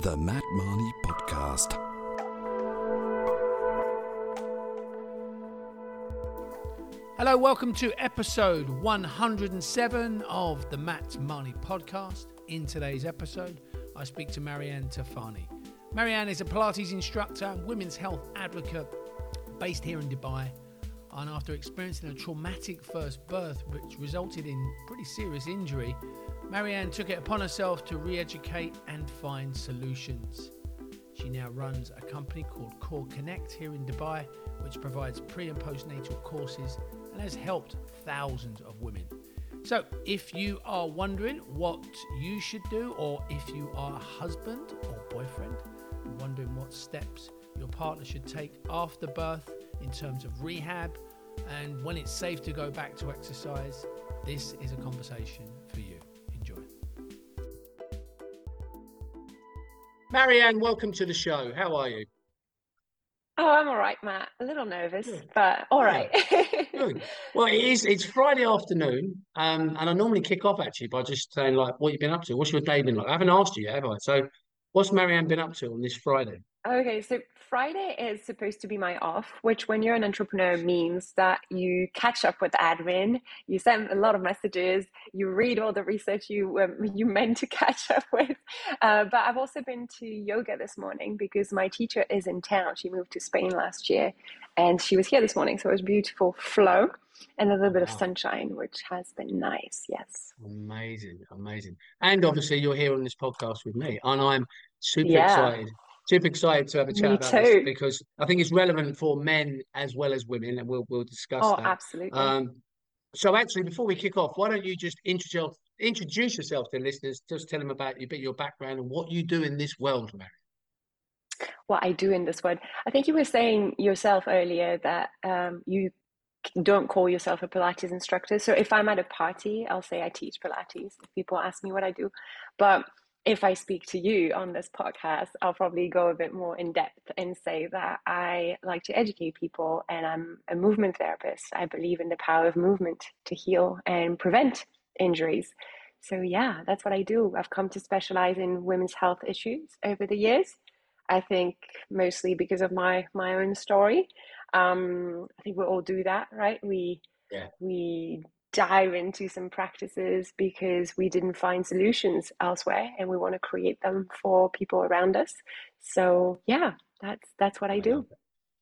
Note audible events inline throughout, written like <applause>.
The Matt Marney Podcast. Hello, welcome to episode 107 of the Matt Marney podcast. In today's episode, I speak to Marianne Tafani. Marianne is a Pilates instructor, and women's health advocate based here in Dubai. And after experiencing a traumatic first birth, which resulted in pretty serious injury, Marianne took it upon herself to re educate and find solutions. She now runs a company called Core Connect here in Dubai, which provides pre and postnatal courses and has helped thousands of women. So, if you are wondering what you should do, or if you are a husband or boyfriend, wondering what steps your partner should take after birth in terms of rehab and when it's safe to go back to exercise, this is a conversation Marianne, welcome to the show. How are you? Oh, I'm all right, Matt. A little nervous, but all right. Good. <laughs> Well, it is. It's Friday afternoon, um, and I normally kick off actually by just saying like, "What you been up to? What's your day been like?" I haven't asked you yet, have I? So, what's Marianne been up to on this Friday? Okay, so Friday is supposed to be my off, which when you're an entrepreneur means that you catch up with admin, you send a lot of messages, you read all the research you um, <laughs> you meant to catch up with. Uh, but I've also been to yoga this morning because my teacher is in town. She moved to Spain last year, and she was here this morning, so it was beautiful flow and a little bit of sunshine, which has been nice. Yes. Amazing, amazing. And obviously, you're here on this podcast with me, and I'm super Yeah. excited. Super excited to have a chat Me about this because I think it's relevant for men as well as women, and we'll we'll discuss Oh, that. absolutely. Um, so actually, before we kick off, why don't you just introduce introduce yourself to listeners? Just tell them about you, bit your background and what you do in this world, Mary. what I do in this world. I think you were saying yourself earlier that um, you don't call yourself a Pilates instructor. So if I'm at a party, I'll say I teach Pilates. If people ask me what I do, but if I speak to you on this podcast, I'll probably go a bit more in depth and say that I like to educate people and I'm a movement therapist. I believe in the power of movement to heal and prevent injuries. So, yeah, that's what I do. I've come to specialize in women's health issues over the years. I think mostly because of my my own story. Um, I think we all do that, right? We Yeah. we dive into some practices because we didn't find solutions elsewhere, and we want to create them for people around us. So yeah, that's that's what I do.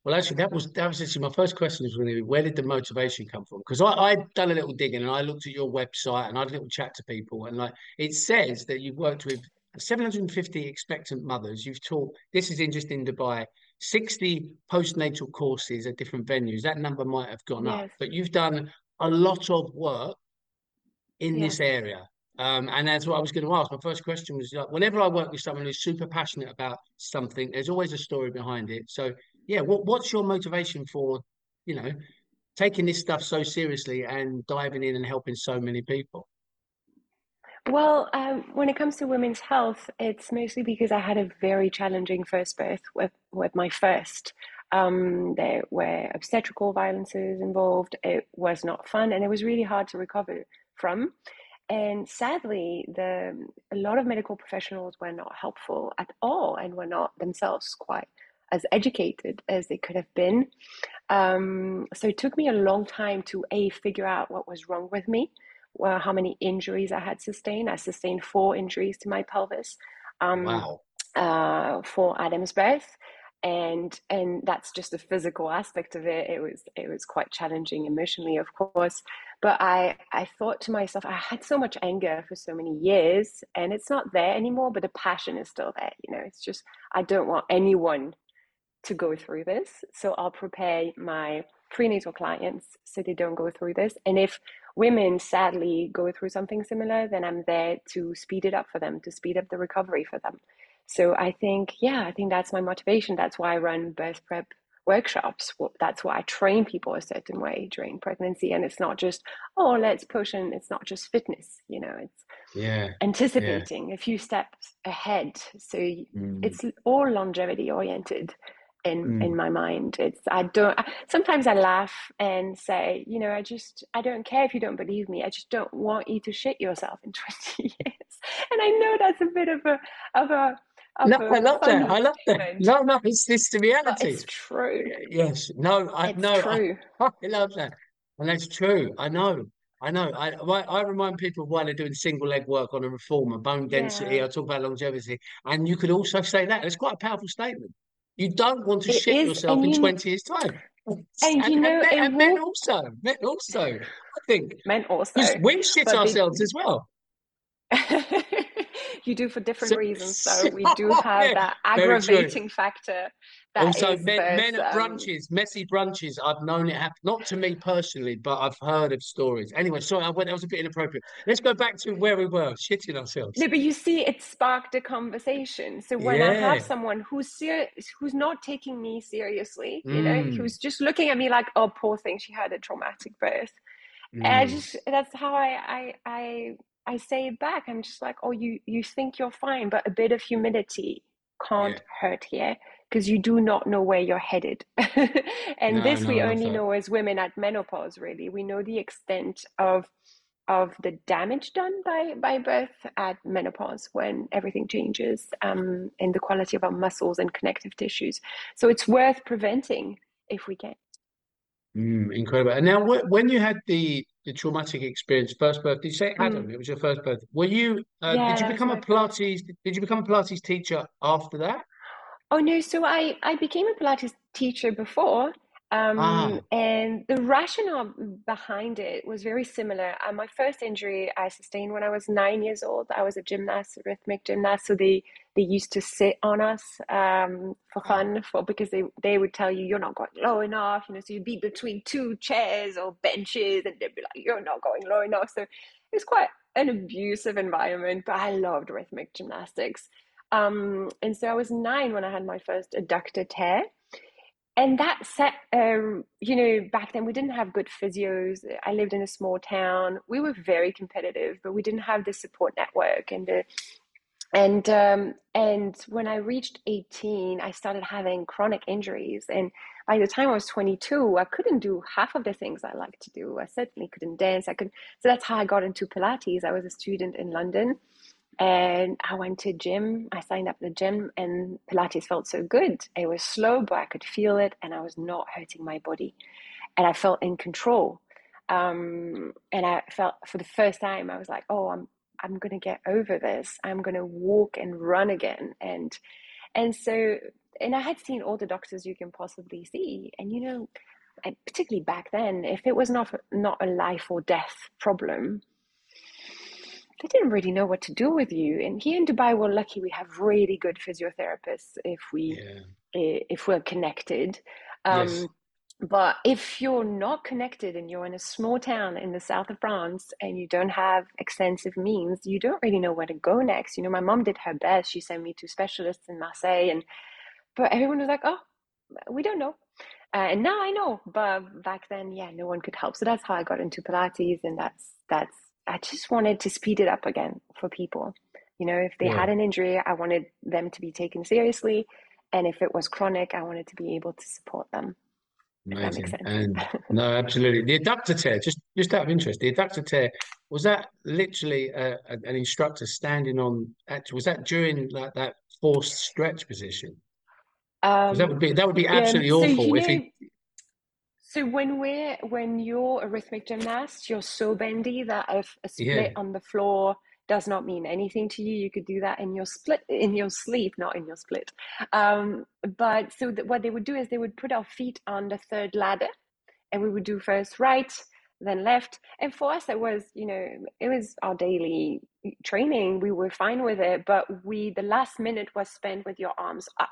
Well, actually, that was that was actually my first question was really where did the motivation come from? Because I I'd done a little digging and I looked at your website and I had a little chat to people and like it says that you've worked with 750 expectant mothers. You've taught this is interesting in Dubai. 60 postnatal courses at different venues. That number might have gone up, but you've done a lot of work in this area. Um, and that's what I was going to ask. My first question was like, whenever I work with someone who's super passionate about something, there's always a story behind it. So, yeah, what what's your motivation for, you know, taking this stuff so seriously and diving in and helping so many people? Well, um, when it comes to women's health, it's mostly because I had a very challenging first birth with, with my first. Um, there were obstetrical violences involved. It was not fun, and it was really hard to recover from. And sadly, the a lot of medical professionals were not helpful at all, and were not themselves quite as educated as they could have been. Um, so it took me a long time to a figure out what was wrong with me well, how many injuries I had sustained. I sustained four injuries to my pelvis um, Wow. uh, for Adam's birth, and and that's just the physical aspect of it. It was it was quite challenging emotionally, of course. But I I thought to myself, I had so much anger for so many years, and it's not there anymore. But the passion is still there. You know, it's just I don't want anyone to go through this, so I'll prepare my prenatal clients so they don't go through this. And if women sadly go through something similar, then I'm there to speed it up for them, to speed up the recovery for them. So I think, yeah, I think that's my motivation. That's why I run birth prep workshops. That's why I train people a certain way during pregnancy. And it's not just, oh, let's push, and it's not just fitness, you know, it's Yeah. anticipating a few steps ahead. So Mm. it's all longevity oriented in Mm. in my mind it's i don't I, sometimes i laugh and say you know i just i don't care if you don't believe me i just don't want you to shit yourself in <laughs> 20 years and i know that's a bit of a of a No, I love that. I love that. No, no, it's this the reality. it's true. Yes. No, I It's no, I, true. <laughs> I love that. And that's true. I know. I know. I, I remind people while they're doing single leg work on a reformer, bone density, Yeah. I talk about longevity. And you could also say that. It's quite a powerful statement. You don't want to It shit is, yourself in you, 20 years' time. and And, you and, know, men, and men also, men also, I think, men also, we shit the, ourselves as well. <laughs> you do for different So, reasons. So we <laughs> do have yeah, that aggravating factor that Also, is men, men at um, brunches, messy brunches. I've known it happen, not to me personally, but I've heard of stories. Anyway, sorry, I went, that was a bit inappropriate. Let's go back to where we were, shitting ourselves. No, but you see, it sparked a conversation. So when I have someone who's serious, who's not taking me seriously, you know, Mm, who's just looking at me like, "Oh, poor thing, she had a traumatic birth," and I mm, just that's how I I I I say it back. I'm just like, "Oh, you you think you're fine, but a bit of humility yeah. can't hurt here." Because you do not know where you're headed. <laughs> and No, this no, we only know as women at menopause, really. We know the extent of of the damage done by by birth at menopause when everything changes um, in the quality of our muscles and connective tissues. So it's worth preventing if we can. Mm, incredible. And now, wh- when you had the the traumatic experience, first birth, did you say Adam? Mm. It was your first birth. Were you? Uh, Yeah, did you become a. Pilates? Did you become a Pilates teacher after that? Oh no, so I I became a Pilates teacher before, um, Ah, and the rationale behind it was very similar. Uh, my first injury I sustained when I was nine years old. I was a gymnast, a rhythmic gymnast, so they they used to sit on us um, for ah, fun, for because they they would tell you you're not going low enough, you know, so you'd be between two chairs or benches, and they'd be like you're not going low enough. So it was quite an abusive environment, but I loved rhythmic gymnastics. Um, and so I was nine when I had my first adductor tear. And that set, um, you know, back then we didn't have good physios. I lived in a small town. We were very competitive, but we didn't have the support network and the and um, and when I reached 18, I started having chronic injuries. And by the time I was 22, I couldn't do half of the things I like to do. I certainly couldn't dance. I could, so that's how I got into Pilates. I was a student in London, and I went to gym. I signed up the gym, and Pilates felt so good. It was slow, but I could feel it, and I was not hurting my body, and I felt in control. Um, and I felt for the first time, I was like, "Oh, I'm I'm gonna get over this. I'm gonna walk and run again." And and so, and I had seen all the doctors you can possibly see, and you know, particularly back then, if it was not not a life or death problem, they didn't really know what to do with you. And here in Dubai, we're lucky we have really good physiotherapists if we yeah. if we're connected. Yes. Um, but if you're not connected and you're in a small town in the south of France and you don't have extensive means, you don't really know where to go next. You know, my mom did her best. She sent me to specialists in Marseille, and but everyone was like, "Oh, we don't know." Uh, and now I know, but back then, yeah, no one could help. So that's how I got into Pilates, and that's that's. I just wanted to speed it up again for people. You know, if they Yeah. had an injury, I wanted them to be taken seriously, and if it was chronic, I wanted to be able to support them. If that makes Amazing. sense. And <laughs> no, absolutely. The adductor tear, just just out of interest, the adductor tear, was that literally a, a- an instructor standing on, was that during like that forced stretch position? 'Cause that Um, would be that would be um, absolutely so awful you if he, so when we're when you're a rhythmic gymnast, you're so bendy that if a yeah, split on the floor does not mean anything to you, you could do that in your split in your sleep, not in your split. Um, but so that what they would do is they would put our feet on the third ladder, and we would do first right, then left. And for us, it was you know it was our daily training. We were fine with it, but we the last minute was spent with your arms up.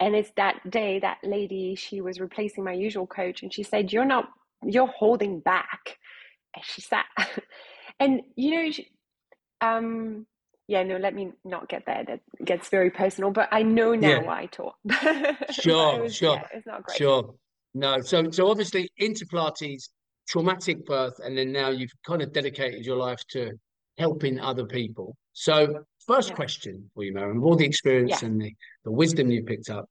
And it's that day, that lady, she was replacing my usual coach, and she said, You're not, you're holding back. And she sat. <laughs> and, you know, she, um, yeah, no, let me not get there. That gets very personal, but I know now yeah, why I taught. <laughs> it sure, was, sure, yeah, it's not great. sure. No, so so obviously into Pilates, traumatic birth, and then now you've kind of dedicated your life to helping other people. So first Yeah. question for you, Marianne, with all the experience Yeah. and the, the wisdom you picked up,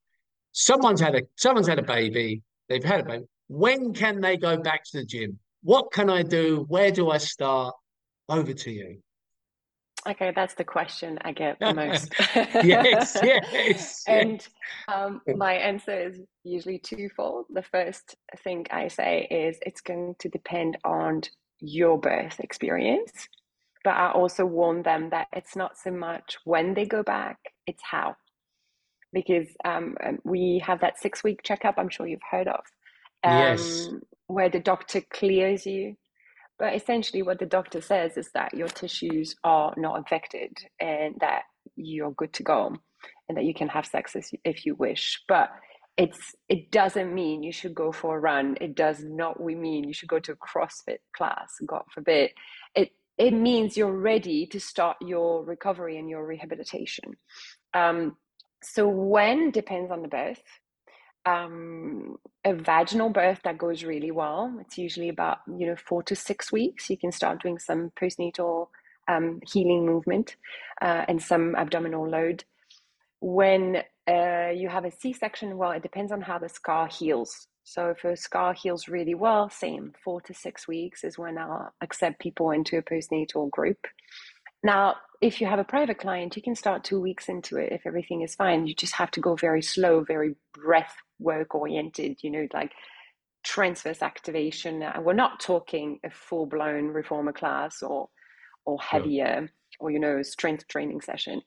someone's had a someone's had a baby, they've had a baby. When can they go back to the gym? What can I do? Where do I start? Over to you. Okay, that's the question I get the most. <laughs> yes, yes. <laughs> and um, my answer is usually twofold. The first thing I say is it's going to depend on your birth experience, but I also warn them that it's not so much when they go back, it's how. Because um, um we have that six week checkup, I'm sure you've heard of, um, yes. where the doctor clears you but essentially, what the doctor says is that your tissues are not infected and that you're good to go and that you can have sex if you wish. But it's it doesn't mean you should go for a run. It does not we mean you should go to a CrossFit class, God forbid. It it means you're ready to start your recovery and your rehabilitation. Um, so when depends on the birth um, a vaginal birth that goes really well. It's usually about you know four to six weeks. You can start doing some postnatal um, healing movement uh, and some abdominal load. When uh, you have a C-section, well, it depends on how the scar heals. So if a scar heals really well, same four to six weeks is when I'll accept people into a postnatal group. Now, if you have a private client, you can start two weeks into it if everything is fine. You just have to go very slow, very breath work oriented, you know, like transverse activation. And we're not talking a full blown reformer class or or heavier or you know strength training session.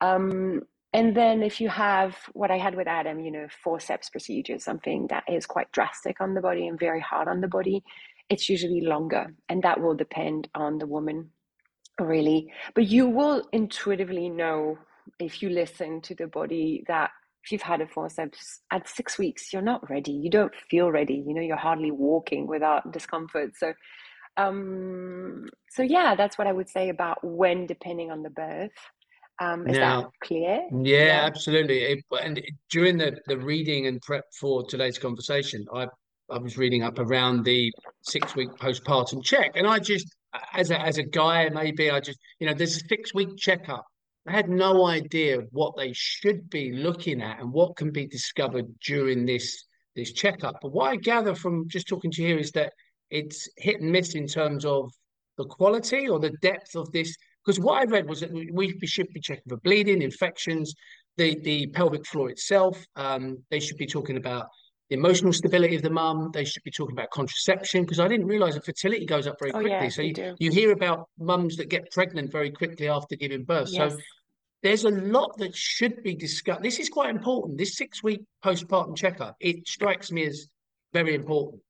Um, and then if you have what I had with Adam, you know, forceps procedure, something that is quite drastic on the body and very hard on the body, it's usually longer, and that will depend on the woman, really. But you will intuitively know if you listen to the body that if you've had a forceps at six weeks, you're not ready. You don't feel ready. You know, you're hardly walking without discomfort. So, um, so yeah, that's what I would say about when, depending on the birth. Um, is now, that clear? Yeah, yeah. absolutely. It, and during the the reading and prep for today's conversation, I I was reading up around the six week postpartum check, and I just as a as a guy maybe I just you know there's a six week checkup I had no idea what they should be looking at and what can be discovered during this this checkup. But what I gather from just talking to you here is that it's hit and miss in terms of the quality or the depth of this. Because what I read was that we should be checking for bleeding, infections, the the pelvic floor itself. Um, they should be talking about the emotional stability of the mum. They should be talking about contraception because I didn't realize that fertility goes up very quickly. Oh, yeah, so you, you, hear about mums that get pregnant very quickly after giving birth. Yes. So there's a lot that should be discussed. This is quite important. This six week postpartum checkup, it strikes me as very important.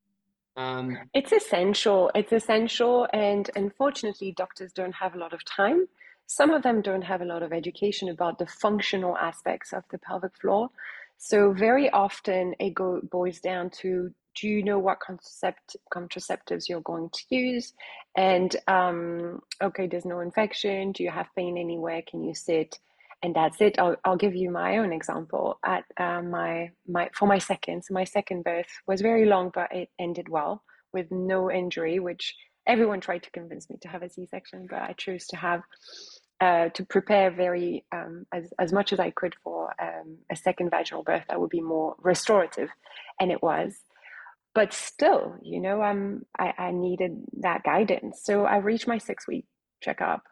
Um, it's essential. It's essential. And unfortunately, doctors don't have a lot of time. Some of them don't have a lot of education about the functional aspects of the pelvic floor. So, very often it go, boils down to do you know what concept, contraceptives you're going to use? And um, okay, there's no infection. Do you have pain anywhere? Can you sit? And that's it. I'll, I'll give you my own example. At uh, my my for my second, so my second birth was very long, but it ended well with no injury. Which everyone tried to convince me to have a C-section, but I chose to have uh, to prepare very um, as as much as I could for um, a second vaginal birth that would be more restorative, and it was but still, you know, I'm I, I needed that guidance. So I reached my six week checkup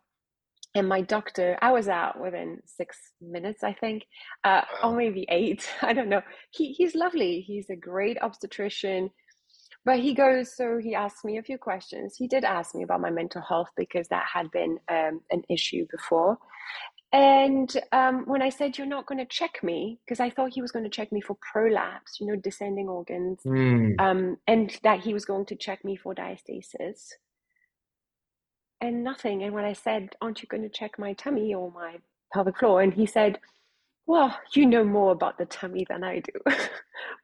and my doctor i was out within six minutes i think uh, wow. or maybe eight <laughs> i don't know he, he's lovely he's a great obstetrician but he goes so he asked me a few questions he did ask me about my mental health because that had been um, an issue before and um, when I said, You're not going to check me, because I thought he was going to check me for prolapse, you know, descending organs, mm. um, and that he was going to check me for diastasis. And nothing. And when I said, Aren't you going to check my tummy or my pelvic floor? And he said, well, you know more about the tummy than I do, <laughs>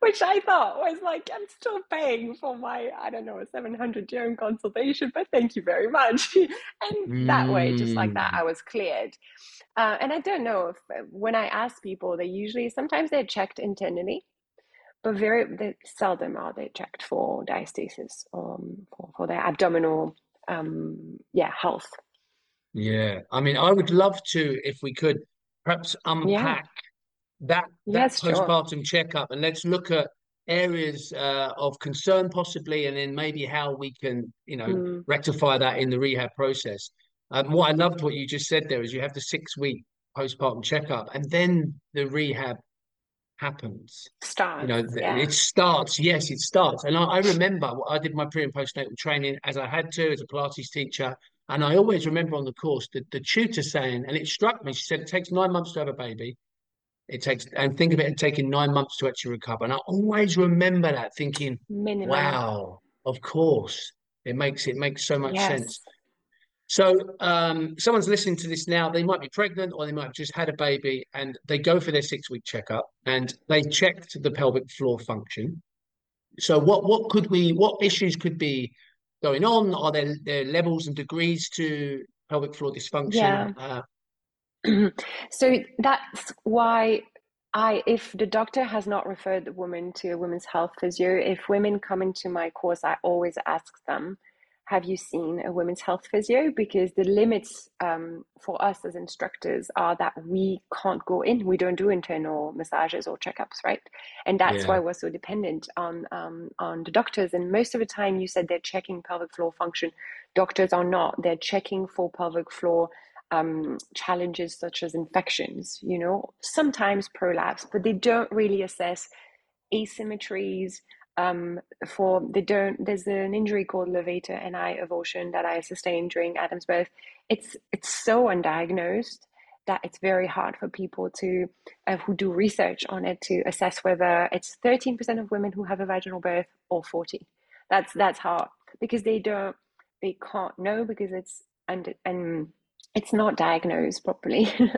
which I thought was like, I'm still paying for my, I don't know, a 700 dirham consultation, but thank you very much. <laughs> and mm. that way, just like that, I mm. was cleared. Uh, and I don't know if uh, when I ask people, they usually, sometimes they're checked internally, but very seldom are they checked for diastasis or um, for, for their abdominal, um, yeah, health. Yeah. I mean, I would love to, if we could, perhaps unpack yeah. that that yes, postpartum sure. checkup and let's look at areas uh, of concern possibly and then maybe how we can you know mm. rectify that in the rehab process Um, what I loved what you just said there is you have the six week postpartum checkup, and then the rehab happens. Starts. You know, yeah. it starts. Yes, it starts. And I, I remember I did my pre and postnatal training as I had to as a Pilates teacher. And I always remember on the course the, the tutor saying, and it struck me, she said, it takes nine months to have a baby. It takes, and think of it taking nine months to actually recover. And I always remember that thinking, Minimum. wow, of course. It makes it makes so much Yes. sense. So, um, someone's listening to this now. They might be pregnant, or they might have just had a baby, and they go for their six-week checkup, and they checked the pelvic floor function. So, what what could we? What issues could be going on? Are there there levels and degrees to pelvic floor dysfunction? Yeah. Uh, <clears throat> so that's why I, if the doctor has not referred the woman to a women's health physio, if women come into my course, I always ask them, have you seen a women's health physio? Because the limits um, for us as instructors are that we can't go in. We don't do internal massages or checkups, right? And that's Yeah. why we're so dependent on um, on the doctors. And most of the time, you said they're checking pelvic floor function. Doctors are not. They're checking for pelvic floor um, challenges such as infections. You know, sometimes prolapse, but they don't really assess asymmetries um, for they don't there's an injury called levator ani avulsion that i sustained during adam's birth. It's it's so undiagnosed that it's very hard for people to uh, who do research on it to assess whether it's 13% of women who have a vaginal birth or 40 that's that's hard because they don't they can't know because it's and and it's not diagnosed properly. <laughs>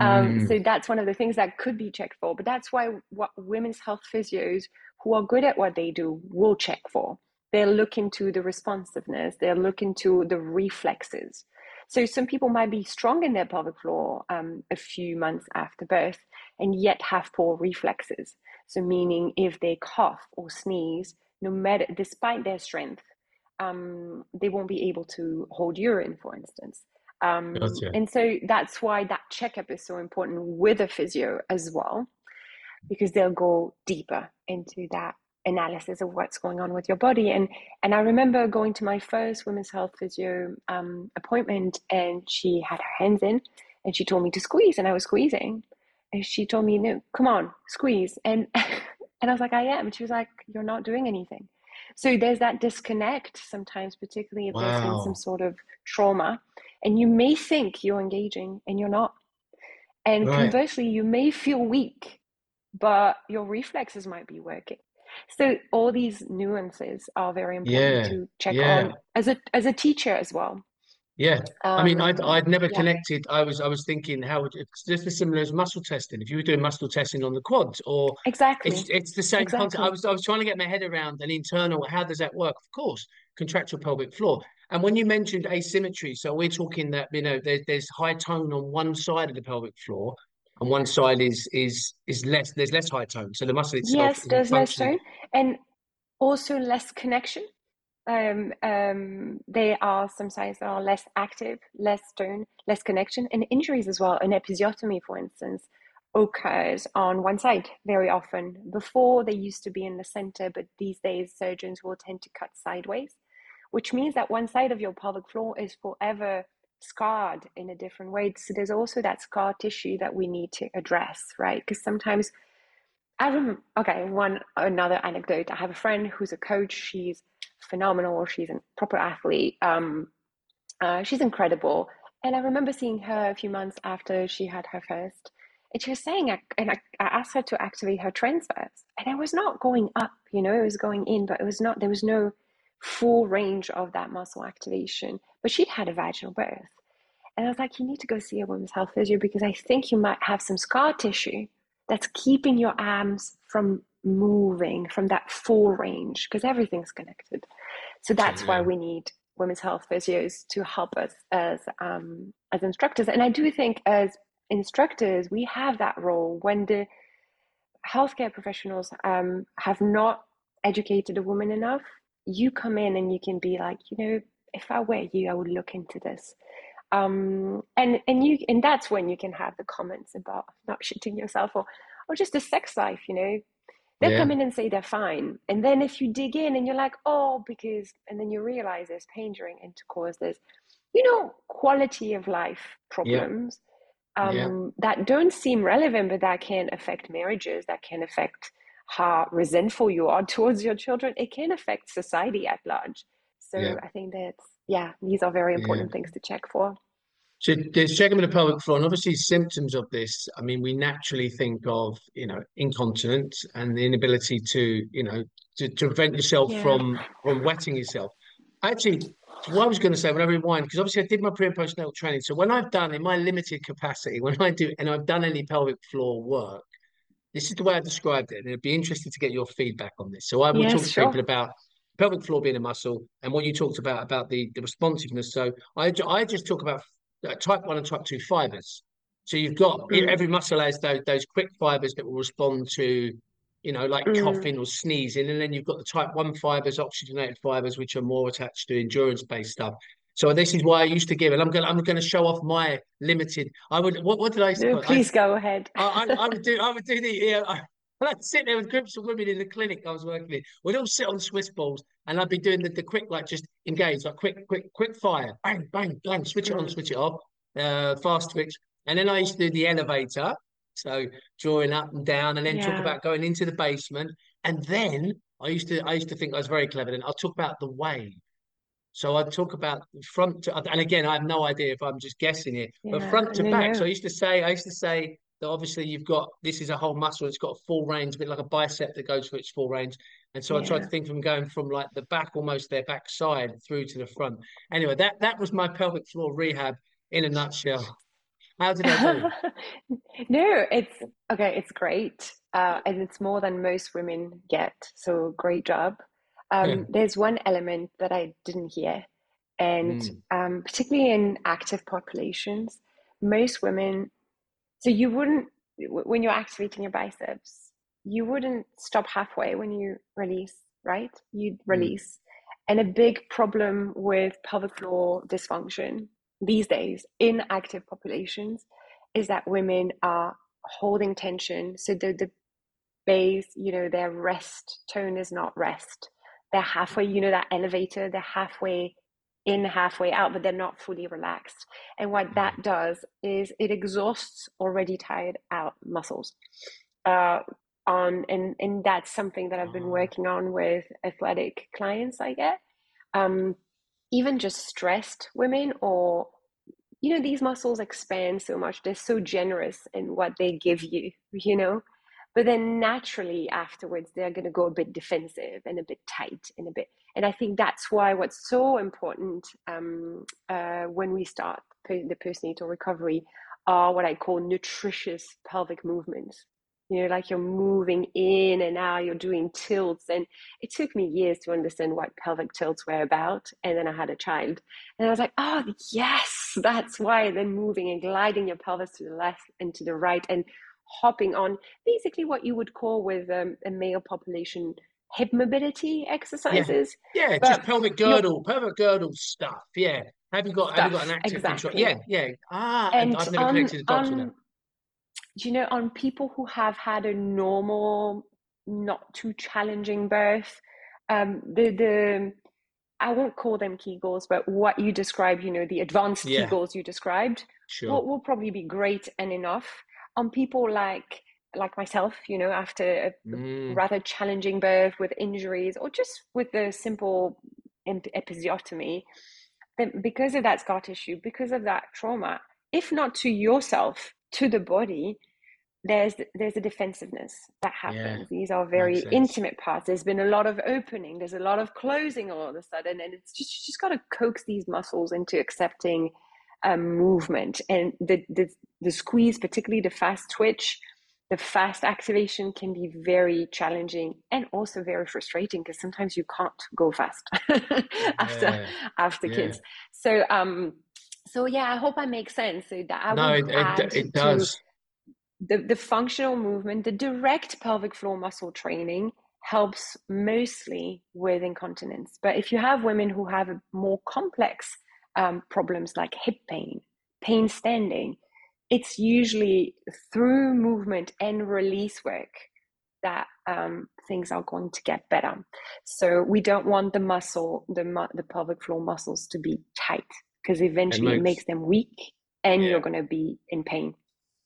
Um, Mm. so that's one of the things that could be checked for but that's why what women's health physios who are good at what they do will check for. They'll look into the responsiveness. They'll look into the reflexes. So some people might be strong in their pelvic floor um, a few months after birth and yet have poor reflexes. So meaning if they cough or sneeze no matter despite their strength um, they won't be able to hold urine for instance. Um, Gotcha. and so that's why that checkup is so important with a physio as well, because they'll go deeper into that analysis of what's going on with your body. And and I remember going to my first women's health physio um, appointment, and she had her hands in, and she told me to squeeze, and I was squeezing, and she told me, "No, come on, squeeze," and <laughs> and I was like, "I am," and she was like, "You're not doing anything." So there's that disconnect sometimes, particularly if there's been some sort of trauma, and you may think you're engaging and you're not. And Right. conversely, you may feel weak, but your reflexes might be working. So all these nuances are very important Yeah, to check yeah. on as a as a teacher as well. Yeah, I mean, I'd Um, I'd never yeah. connected. I was I was thinking how would it's just as similar as muscle testing. If you were doing muscle testing on the quads, or Exactly. it's it's the same concept. I was I was trying to get my head around an internal. How does that work? Of course, contractual pelvic floor. And when you mentioned asymmetry, so we're talking that you know there's there's high tone on one side of the pelvic floor, and one side is is is less. There's less high tone, so the muscle itself Yes, there's less tone and also less connection. Um, um, they are sometimes are less active, less tone, less connection, and injuries as well. An episiotomy, for instance, occurs on one side very often. Before they used to be in the center, but these days surgeons will tend to cut sideways, which means that one side of your pelvic floor is forever scarred in a different way. So there's also that scar tissue that we need to address, right? Because sometimes I remember, okay, one another anecdote. I have a friend who's a coach. She's phenomenal. She's a proper athlete. Um, uh, she's incredible. And I remember seeing her a few months after she had her first. And she was saying, I- and I, I asked her to activate her transverse, And it was not going up, you know, it was going in, but it was not, there was no full range of that muscle activation. But she'd had a vaginal birth. And I was like, you need to go see a women's health physio because I think you might have some scar tissue that's keeping your arms from moving from that full range because everything's connected. So that's why we need women's health physios to help us as um, as instructors. And I do think as instructors we have that role when the healthcare professionals um, have not educated a woman enough. You come in and you can be like, you know, if I were you, I would look into this um and and you and that's when you can have the comments about not shitting yourself or or just the sex life you know they'll Yeah. come in and say they're fine and then if you dig in and you're like oh because and then you realize there's pain during intercourse there's you know, quality of life problems yeah. Um, yeah. that don't seem relevant, but that can affect marriages, that can affect how resentful you are <laughs> towards your children. It can affect society at large. So yeah. I think that's, yeah, these are very important things to check for. So there's checking with the pelvic floor, and obviously symptoms of this. I mean, we naturally think of you know incontinence and the inability to you know to, to prevent yourself yeah. from from wetting yourself. Actually, what I was going to say when I rewind, because obviously I did my pre and postnatal training. So when I've done in my limited capacity, <laughs> when I do and I've done any pelvic floor work, this is the way I described it, and it'd be interesting to get your feedback on this. So I will yes, talk to sure. people about pelvic floor being a muscle and what you talked about about the, the responsiveness. So I, I just talk about uh, type one and type two fibers. So you've got mm. every muscle has those, those quick fibers that will respond to, you know, like mm. coughing or sneezing, and then you've got the type one fibers, oxygenated fibers, which are more attached to endurance based stuff. So this is why I used to give, and I'm going. I'm going to show off my limited. I would. What, what did I say? No, please I, go ahead. I, I, I, would do. <laughs> I would do the. Yeah, I, <laughs> I'd sit there with groups of women in the clinic I was working in. We'd all sit on Swiss balls, and I'd be doing the, the quick, like just engage, like quick, quick, quick fire, bang, bang, bang, switch it on, mm. switch it off, uh, fast twitch. And then I used to do the elevator, so drawing up and down, and then yeah. talk about going into the basement. And then I used to I used to think I was very clever. Then I'll talk about the wave. So I'd talk about front to, and again, I have no idea if I'm just guessing it, yeah, but front to back. So I used to say, I used to say that obviously you've got this is a whole muscle, it's got a full range, a bit like a bicep that goes for its full range. And so yeah. I tried to think from going from like the back, almost their back side through to the front. Anyway, that that was my pelvic floor rehab in a nutshell. How did I do? <laughs> no, it's okay. It's great, uh, and it's more than most women get. So great job. Um, yeah. There's one element that I didn't hear, and mm. um, particularly in active populations, most women. So you wouldn't when you're activating your biceps, you wouldn't stop halfway when you release, right? You'd mm. release. Mm. And a big problem with pelvic floor dysfunction these days in active populations is that women are holding tension. So the, the base, you know, their rest tone is not rest. They're halfway, you know, that elevator, they're halfway in, halfway out, but they're not fully relaxed. And what that mm-hmm. does is it exhausts already tired out muscles. Uh, on and and that's something that I've been uh-huh. working on with athletic clients I get. Um, even just stressed women or you know these muscles expand so much they're so generous in what they give you you know but then naturally afterwards they're going to go a bit defensive and a bit tight and a bit and i think that's why what's so important um, uh, when we start the postnatal recovery are what i call nutritious pelvic movements. You know like you're moving in and out you're doing tilts and it took me years to understand what pelvic tilts were about and then i had a child and i was like oh yes that's why then moving and gliding your pelvis to the left and to the right and hopping on basically what you would call with um, a male population hip mobility exercises yeah, yeah just pelvic girdle pelvic girdle stuff yeah have you got stuff, have you got an active exactly. control yeah yeah ah and i've never connected the dots with that you know, on people who have had a normal, not too challenging birth, um, the the I won't call them Kegels, but what you described, you know, the advanced yeah. Kegels you described, sure. will, will probably be great and enough. On people like like myself, you know, after a mm. rather challenging birth with injuries or just with the simple episiotomy, then because of that scar tissue, because of that trauma, if not to yourself, to the body, there's there's a defensiveness that happens. Yeah, These are very intimate parts. There's been a lot of opening. There's a lot of closing all of a sudden, and it's just you just got to coax these muscles into accepting um, movement and the, the the squeeze, particularly the fast twitch. The fast activation can be very challenging and also very frustrating because sometimes you can't go fast <laughs> after yeah, after yeah. kids. So um, so yeah, I hope I make sense. So that I no, it, it, it does. The, the functional movement, the direct pelvic floor muscle training helps mostly with incontinence. But if you have women who have a more complex um, problems like hip pain, pain standing, it's usually through movement and release work that um, things are going to get better. So we don't want the muscle, the the pelvic floor muscles, to be tight because eventually it makes, it makes, them weak and yeah. you're going to be in pain.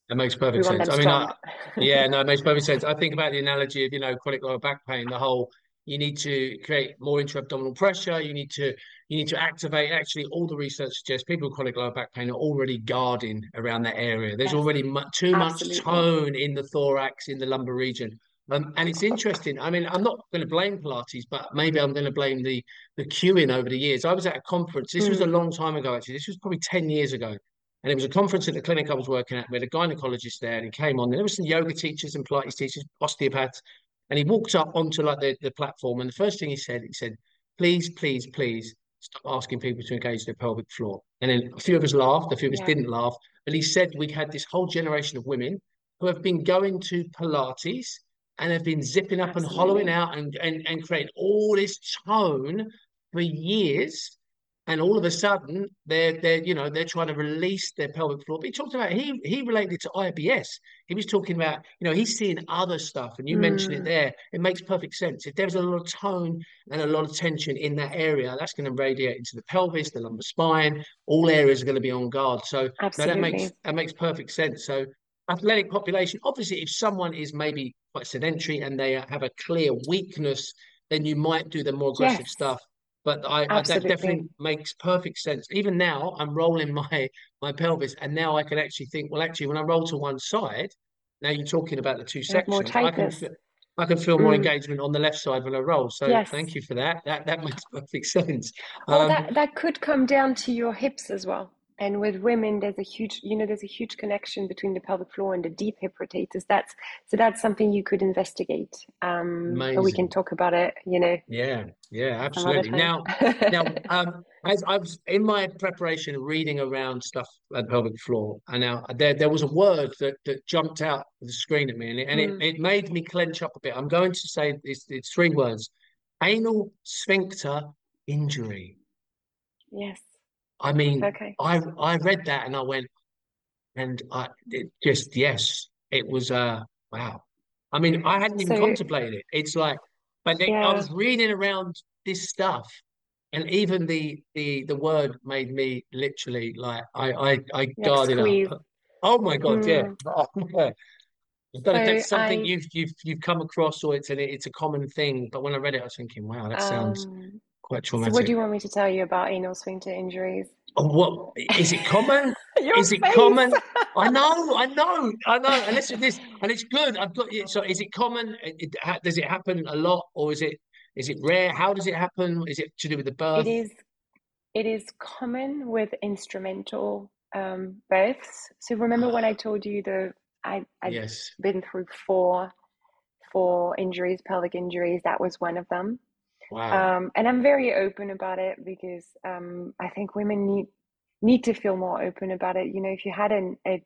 It makes perfect sense. I mean, I, yeah, <laughs> no, it makes perfect sense. I think about the analogy of, you know, chronic lower back pain, the whole you need to create more intra-abdominal pressure. You need to you need to activate. Actually, all the research suggests people with chronic lower back pain are already guarding around that area. There's yes. already mu- too Absolutely. much tone in the thorax, in the lumbar region. Um, and it's interesting. I mean, I'm not going to blame Pilates, but maybe I'm going to blame the the cueing over the years. I was at a conference. This mm. was a mm. long time ago. Actually, this was probably ten years ago. And it was a conference at the clinic I was working at. We had a gynecologist there, and he came on. And There were some yoga teachers and Pilates teachers, osteopaths, and he walked up onto like the, the platform. And the first thing he said, he said, "Please, please, please, stop asking people to engage their pelvic floor." And then a few of us laughed, a few of us yeah. didn't laugh. But he said we'd had this whole generation of women who have been going to Pilates and have been zipping up Absolutely. and hollowing out and, and, and creating all this tone for years and all of a sudden they're they're you know they're trying to release their pelvic floor. But he talked about he he related to IBS. He was talking about you know he's seeing other stuff, and you mm. mentioned it there. It makes perfect sense. If there's a lot of tone and a lot of tension in that area, that's going to radiate into the pelvis, the lumbar spine. All areas are going to be on guard. So no, that makes that makes perfect sense. So athletic population. Obviously, if someone is maybe quite sedentary and they have a clear weakness, then you might do the more aggressive yes. stuff but I, I, that definitely makes perfect sense. Even now, I'm rolling <laughs> my my pelvis, and now I can actually think. Well, actually, when I roll to one side, now you're talking about the two sections. I can feel, I can feel more mm. engagement on the left side when I roll. So yes. thank you for that. That that <laughs> makes perfect sense. Well, um, that that could come down to your hips as well and with women there's a huge you know there's a huge connection between the pelvic floor and the deep hip rotators that's so that's something you could investigate um Amazing. we can talk about it you know yeah yeah absolutely. now now <laughs> um as i was in my preparation reading around stuff at pelvic floor and now there, there was a word that, that jumped out of the screen at me and, it, and mm. it, it made me clench up a bit. I'm going to say it's, it's three words. Anal sphincter injury. Yes I mean, okay. I I read that and I went, and I it just yes, it was uh wow. I mean, I hadn't even so, contemplated it. It's like, but then yeah. I was reading around this stuff, and even the the the word made me literally like I I I guarded up. Oh my god, mm. yeah. <laughs> Oh, yeah. Don't know if that's something I, you've you've you've come across or it's an it's a common thing. But when I read it, I was thinking, wow, that sounds um, quite traumatic. So what do you want me to tell you about anal sphincter injuries? Oh, what is it common? <laughs> is it face. common? I know, <laughs> I know, I know. And listen, this, and it's good. I've got it. So, is it common? It, it, does it happen a lot, or is it is it rare? How does it happen? Is it to do with the birth? It is. It is common with instrumental um, births. So remember when I told you the I I've yes. been through four four injuries, pelvic injuries. That was one of them. Wow. Um, and I'm very open about it because um, I think women need need to feel more open about it. You know, if you had an a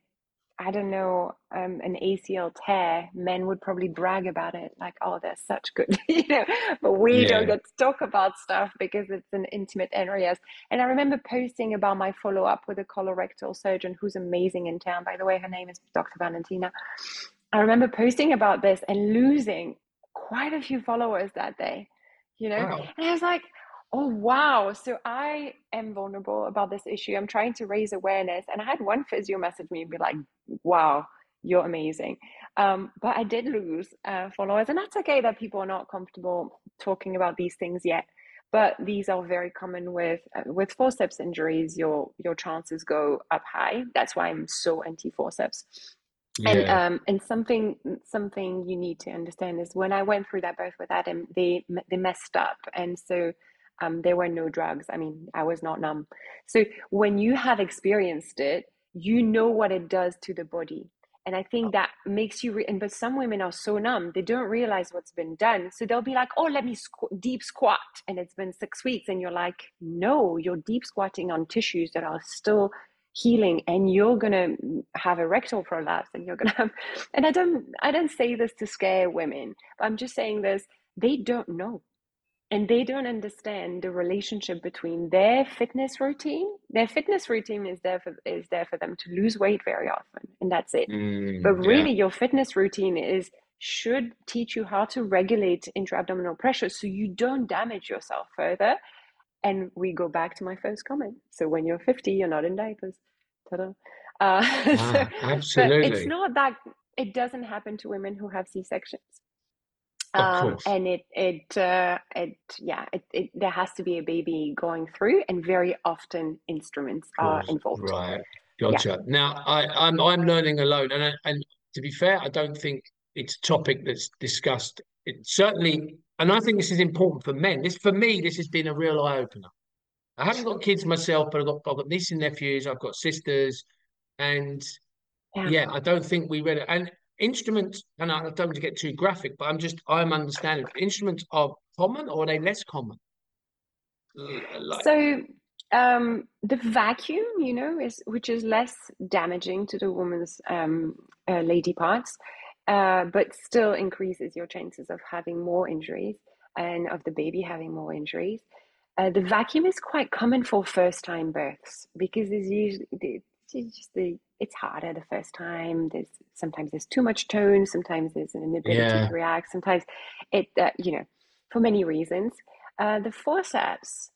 I don't know, um, an ACL tear, men would probably brag about it, like, "Oh, they're such good," <laughs> you know. But we yeah. don't get to talk about stuff because it's an intimate areas. And I remember posting about my follow up with a colorectal surgeon who's amazing in town. By the way, her name is Dr. Valentina. I remember posting about this and losing quite a few followers that day you know? Wow. And I was like, oh, wow. So I am vulnerable about this issue. I'm trying to raise awareness. And I had one physio message me and be like, wow, you're amazing. Um, but I did lose uh, followers. And that's okay that people are not comfortable talking about these things yet. But these are very common with uh, with forceps injuries. Your your chances go up high. That's why I'm so anti forceps yeah. and um and something something you need to understand is when i went through that birth with adam they they messed up. And so um there were no drugs. I mean i was not numb. So when you have experienced it you know what it does to the body. And i think that makes you re- and but some women are so numb they don't realize what's been done. So they'll be like oh let me squ- deep squat. And it's been six weeks and you're like no you're deep squatting on tissues that are still healing and you're going to have a rectal prolapse and you're going to have and i don't i don't say this to scare women but i'm just saying this they don't know. And they don't understand the relationship between their fitness routine their fitness routine is there for is there for them to lose weight very often and that's it. Mm, but really yeah. your fitness routine is should teach you how to regulate intra-abdominal pressure so you don't damage yourself further And we go back to my first comment. So when you're 50, you're not in diapers. Ta-da. Uh, <laughs> so- absolutely. It's not that it doesn't happen to women who have C sections. Um, and it it uh, it yeah it, it there has to be a baby going through, and very often instruments are involved. Right. Gotcha. Now I, I'm I'm learning alone, and I, and to be fair, I don't think it's a topic that's discussed. It certainly, and I think this is important for men. This for me, this has been a real eye opener. I haven't got kids myself, but I've got I've got nieces and nephews. I've got sisters, and Yeah. yeah, I don't think we read it. And instruments, and I don't want to get too graphic, but I'm just I'm understanding instruments are common or are they less common? Like, So um, the vacuum, you know, is which is less damaging to the woman's um, uh, lady parts, uh, but still increases your chances of having more injuries and of the baby having more injuries. Uh, the vacuum is quite common for first-time births because there's usually it's just the it's harder the first time. There's sometimes there's too much tone. Sometimes there's an inability Yeah. to react. Sometimes it uh, you know for many reasons. Uh, the forceps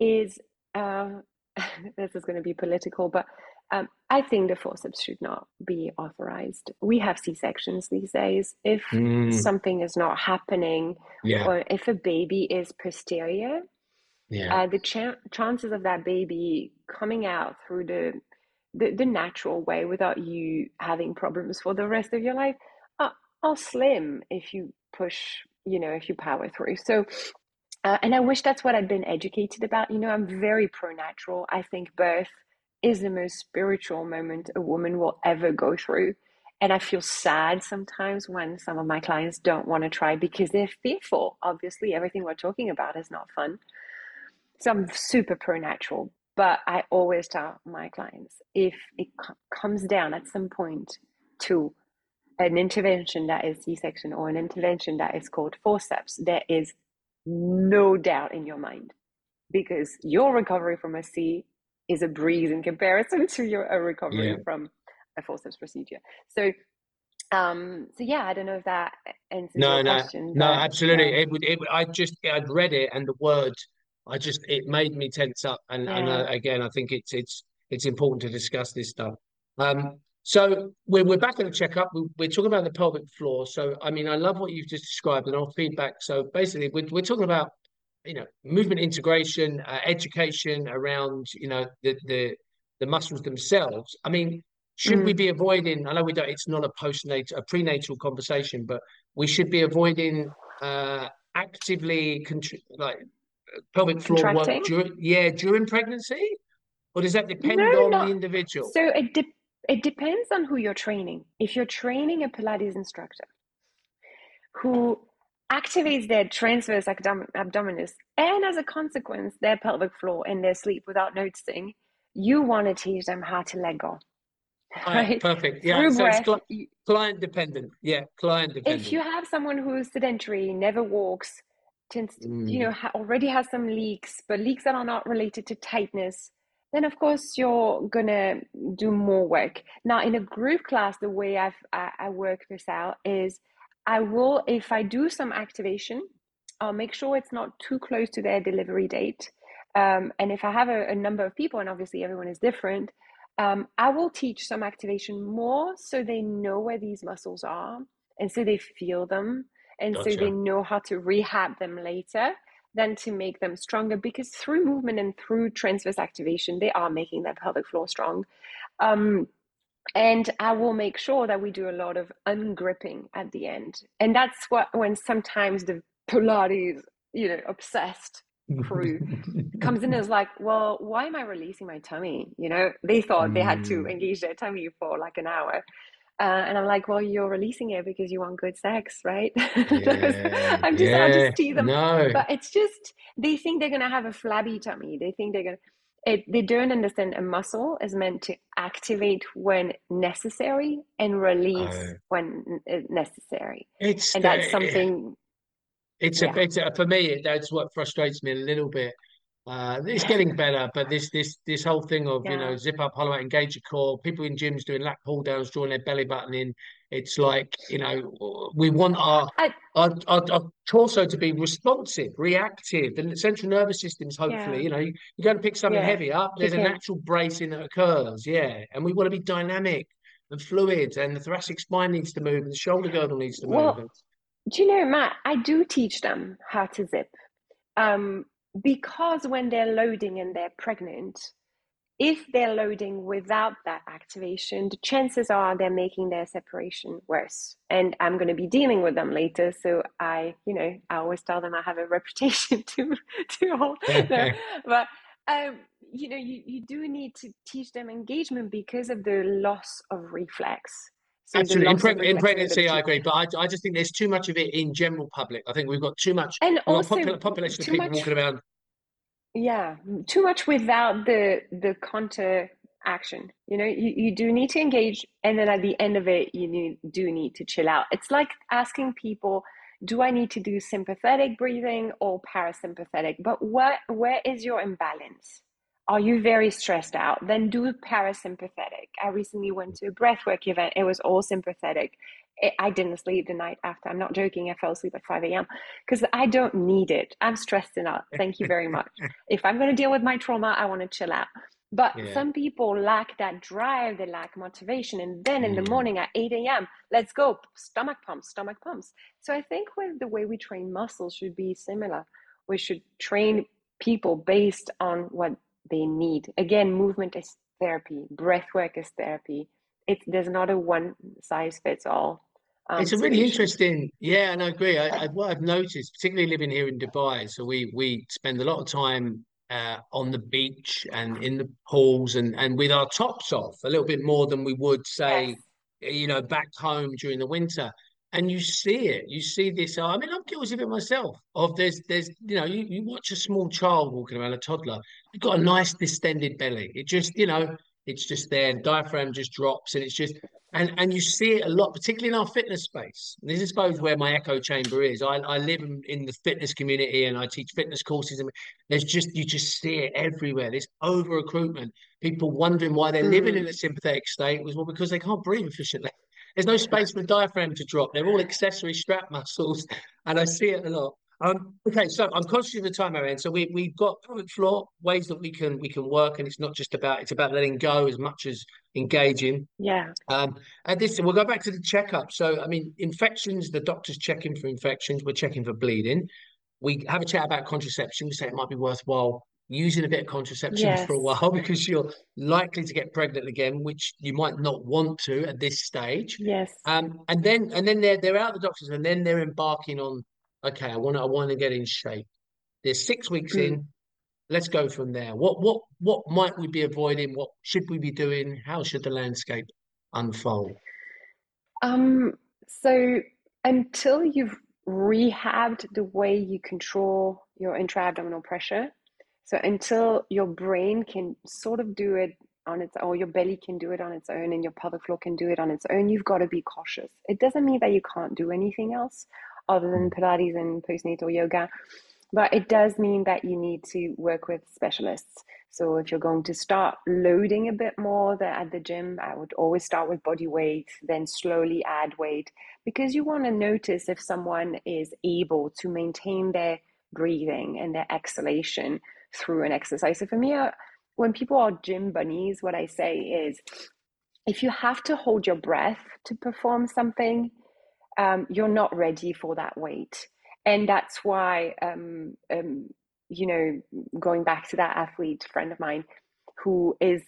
is um, <laughs> this is going to be political, but um, I think the forceps should not be authorized. We have C sections these days. If Mm, something is not happening, yeah, or if a baby is posterior, yeah, uh, the chan chances of that baby coming out through the, the the natural way without you having problems for the rest of your life are, are slim if you push, you know, if you power through. So, uh, and I wish that's what I'd been educated about. You know, I'm very pro-natural. I think birth is the most spiritual moment a woman will ever go through. And I feel sad sometimes when some of my clients don't want to try because they're fearful. Obviously, everything we're talking about is not fun. So I'm super pro natural, but I always tell my clients if it co- comes down at some point to an intervention that is C section or an intervention that is called forceps, there is no doubt in your mind because your recovery from a C is a breeze in comparison to your recovery Yeah. from a forceps procedure. So, um, so yeah, I don't know if that answers no, your no, question. no, but absolutely. yeah, It would, it, I just, I'd read it and the word, I just, it made me tense up. And, and uh, again, I think it's, it's, it's important to discuss this stuff. Um, so we're, we're back at the checkup. We, we're talking about the pelvic floor. So, I mean, I love what you've just described and I'll feedback. So basically, we're, we're talking about, you know, movement integration, uh, education around, you know, the, the, the muscles themselves. I mean, should we Mm. be avoiding? I know we don't. It's not a postnatal, a prenatal conversation, but we should be avoiding uh, actively contr like pelvic floor work during, yeah, during pregnancy, or does that depend No, on not the individual? so it de it depends on who you're training. If you're training a Pilates instructor who activates their transverse abdom abdominis and as a consequence their pelvic floor in their sleep without noticing, you want to teach them how to let go, right, perfect. Yeah, Through so breath. you- client dependent. Yeah, client dependent If you have someone who's sedentary, never walks, tends to, you Mm, know, ha already has some leaks, but leaks that are not related to tightness, then of course you're gonna do more work. Now, in a group class, the way I've, I, I work this out is I will, if I do some activation, I'll make sure it's not too close to their delivery date. Um, and if I have a, a number of people, and obviously everyone is different, um, I will teach some activation more so they know where these muscles are and so they feel them and so they know how to rehab them later than to make them stronger because through movement and through transverse activation, they are making their pelvic floor strong. Um, and I will make sure that we do a lot of ungripping at the end. And that's what when sometimes the Pilates, you know, obsessed crew <laughs> comes in and is like, well, why am I releasing my tummy? You know, they thought they had to Mm, engage their tummy for like an hour. Uh, and I'm like, well, you're releasing it because you want good sex, right? <laughs> yeah, I'm just, I'll just tease them. no, But it's just, they think they're going to have a flabby tummy. They think they're going to, it, they don't understand a muscle is meant to activate when necessary and release when uh, necessary. it's And that's something, it's a, yeah. it's a, for me, that's what frustrates me a little bit Uh, it's getting better, but this this this whole thing of you know zip up, hollow out, engage your core. People in gyms doing lat pull downs, drawing their belly button in. It's like you know we want our I- our, our, our torso to be responsive, reactive. and The central nervous system's hopefully Yeah. you know you, you go to pick something Yeah. heavy up. There's a natural bracing that occurs, yeah, and we want to be dynamic and fluid, and the thoracic spine needs to move, and the shoulder girdle needs to move. Well. Do you know, Matt, I do teach them how to zip. Um, because when they're loading and they're pregnant, if they're loading without that activation, the chances are they're making their separation worse. And I'm going to be dealing with them later. So I, you know, I always tell them I have a <laughs> reputation to to hold. No, <laughs> but um, you know, you, you do need to teach them engagement because of the loss of reflex. Absolutely. In, preg- in pregnancy, I agree, but I, I just think there's too much of it in general public. I think we've got too much. And We've got a also popula- population of people much walking around. Yeah, too much without the the counter action. You know, you, you do need to engage, and then at the end of it, you need, do need to chill out. It's like asking people, do I need to do sympathetic breathing or parasympathetic? But what where is your imbalance? Are you very stressed out? Then do parasympathetic. I recently went to a breathwork event. It was all sympathetic. I didn't sleep the night after. I'm not joking. I fell asleep at 5 a.m. because I don't need it. I'm stressed enough. Thank you very much. <laughs> if I'm going to deal with my trauma, I want to chill out. But Yeah. some people lack that drive, they lack motivation. And then in the Mm. morning at 8 a.m., let's go, stomach pumps, stomach pumps. So I think with the way we train muscles should be similar. We should train people based on what they need. Again, movement is therapy, breath work is therapy. It, there's not a one size fits all. Um, It's a really solution. interesting, yeah, and I agree. I, I, what I've noticed, particularly living here in Dubai, so we we spend a lot of time uh, on the beach and in the pools and and with our tops off a little bit more than we would say, Yes. you know, back home during the winter. And you see it, you see this. I mean, I'm guilty of it myself. Of there's there's you know, you, you watch a small child walking around, a toddler, you've got a nice distended belly. It just, you know, it's just there, the diaphragm just drops, and it's just and and you see it a lot, particularly in our fitness space. This is suppose where my echo chamber is. I, I live in, in the fitness community and I teach fitness courses, and there's just you just see it everywhere. This over recruitment, people wondering why they're living hmm. in a sympathetic state was well because they can't breathe efficiently. There's no space for the diaphragm to drop. They're all accessory strap muscles, and I see it a lot. Um, okay, so I'm conscious of the time, Marianne. So we we've got pelvic floor ways that we can we can work, and it's not just about it's about letting go as much as engaging. Yeah. Um, and this we'll go back to the checkup. So I mean, infections. The doctor's checking for infections. We're checking for bleeding. We have a chat about contraception. We say it might be worthwhile using a bit of contraception for a while <laughs> because you're likely to get pregnant again, which you might not want to at this stage. Yes. Um, and then and then they're they're out the doctors, and then they're embarking on. Okay, I want to I want to get in shape. There's six weeks Mm. in. Let's go from there. What what what might we be avoiding? What should we be doing? How should the landscape unfold? Um, so until you've rehabbed the way you control your intra-abdominal pressure, so until your brain can sort of do it on its own, your belly can do it on its own and your pelvic floor can do it on its own, you've got to be cautious. It doesn't mean that you can't do anything else other than mm. Pilates and postnatal yoga, but it does mean that you need to work with specialists. So if you're going to start loading a bit more the, at the gym, I would always start with body weight, then slowly add weight because you want to notice if someone is able to maintain their breathing and their exhalation through an exercise. So for me, uh, when people are gym bunnies, what I say is if you have to hold your breath to perform something, um, you're not ready for that weight. And that's why, um, um, you know, going back to that athlete friend of mine who is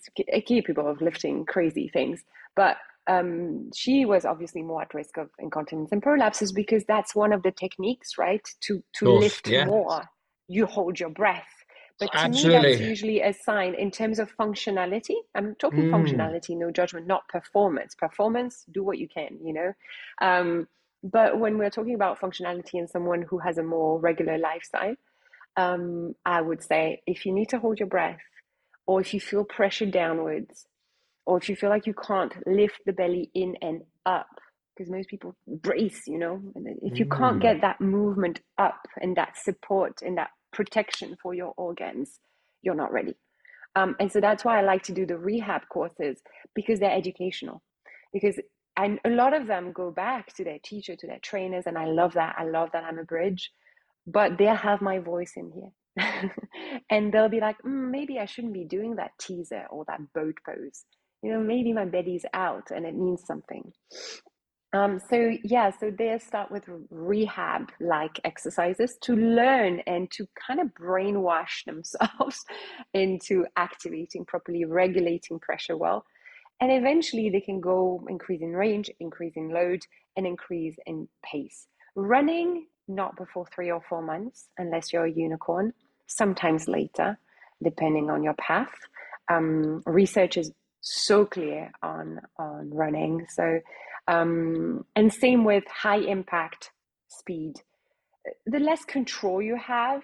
capable of lifting crazy things, but um, she was obviously more at risk of incontinence and prolapses because that's one of the techniques, right? To to Course, lift yeah. more, you hold your breath. But to me, that's usually a sign in terms of functionality. I'm talking Mm. functionality, no judgment, not performance. Performance, do what you can, you know. Um, but when we're talking about functionality in someone who has a more regular lifestyle, um, I would say if you need to hold your breath, or if you feel pressure downwards, or if you feel like you can't lift the belly in and up, because most people brace, you know, and if you can't Mm. get that movement up and that support and that protection for your organs, you're not ready. Um, and so that's why I like to do the rehab courses because they're educational. Because and a lot of them go back to their teacher, to their trainers, and I love that. I love that I'm a bridge, but they'll have my voice in here. <laughs> and they'll be like, mm, maybe I shouldn't be doing that teaser or that boat pose. You know, maybe my belly's out and it means something. Um, so yeah, so they start with rehab like exercises to learn and to kind of brainwash <laughs> themselves into activating properly, regulating pressure well. And eventually they can go increase in range, increase in load, and increase in pace. Running, not before three or four months, unless you're a unicorn, sometimes later, depending on your path. Um, research is so clear on on running. So um, and same with high impact speed. The less control you have,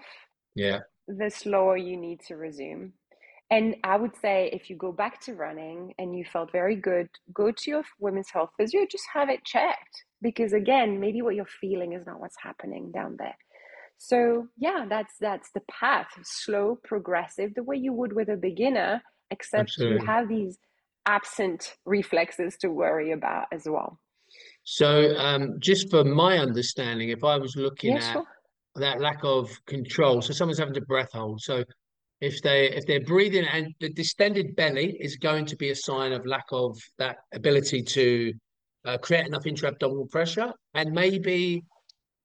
yeah, the slower you need to resume. And I would say if you go back to running and you felt very good, go to your women's health physio, just have it checked. Because again, maybe what you're feeling is not what's happening down there. So yeah, that's that's the path. Slow, progressive, the way you would with a beginner, except Absolutely. you have these absent reflexes to worry about as well. So, um, just for my understanding, if I was looking yeah, at sure. that lack of control, so someone's having to breath hold. So, if they if they're breathing and the distended belly is going to be a sign of lack of that ability to uh, create enough intra-abdominal pressure, and maybe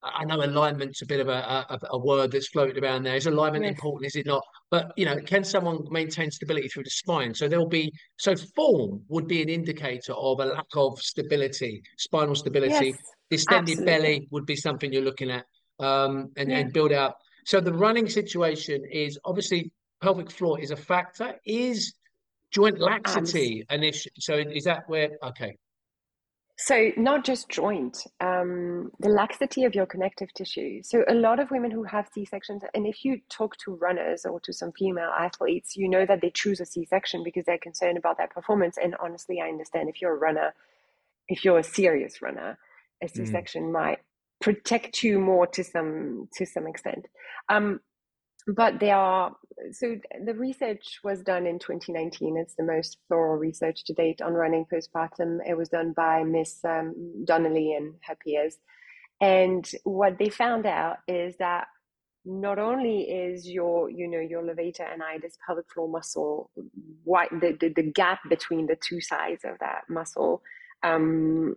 I know alignment's a bit of a, a, a word that's floated around there. Is alignment yes. important? Is it not? But you know, can someone maintain stability through the spine? So there'll be so form would be an indicator of a lack of stability, spinal stability. Yes, Distended absolutely. belly would be something you're looking at, um, and, yeah. and build out. So the running situation is obviously pelvic floor is a factor. Is joint laxity an issue? So is that where? Okay, so, not just joint, um, the laxity of your connective tissue. So, a lot of women who have C sections, and if you talk to runners or to some female athletes, you know that they choose a C section because they're concerned about their performance. And honestly, I understand if you're a runner, if you're a serious runner, a C section mm. might protect you more to some to some extent. Um, but they are so the research was done in 2019 it's the most thorough research to date on running postpartum. It was done by miss um, donnelly and her peers. And what they found out is that not only is your you know your levator ani pelvic floor muscle wide the, the, the gap between the two sides of that muscle um,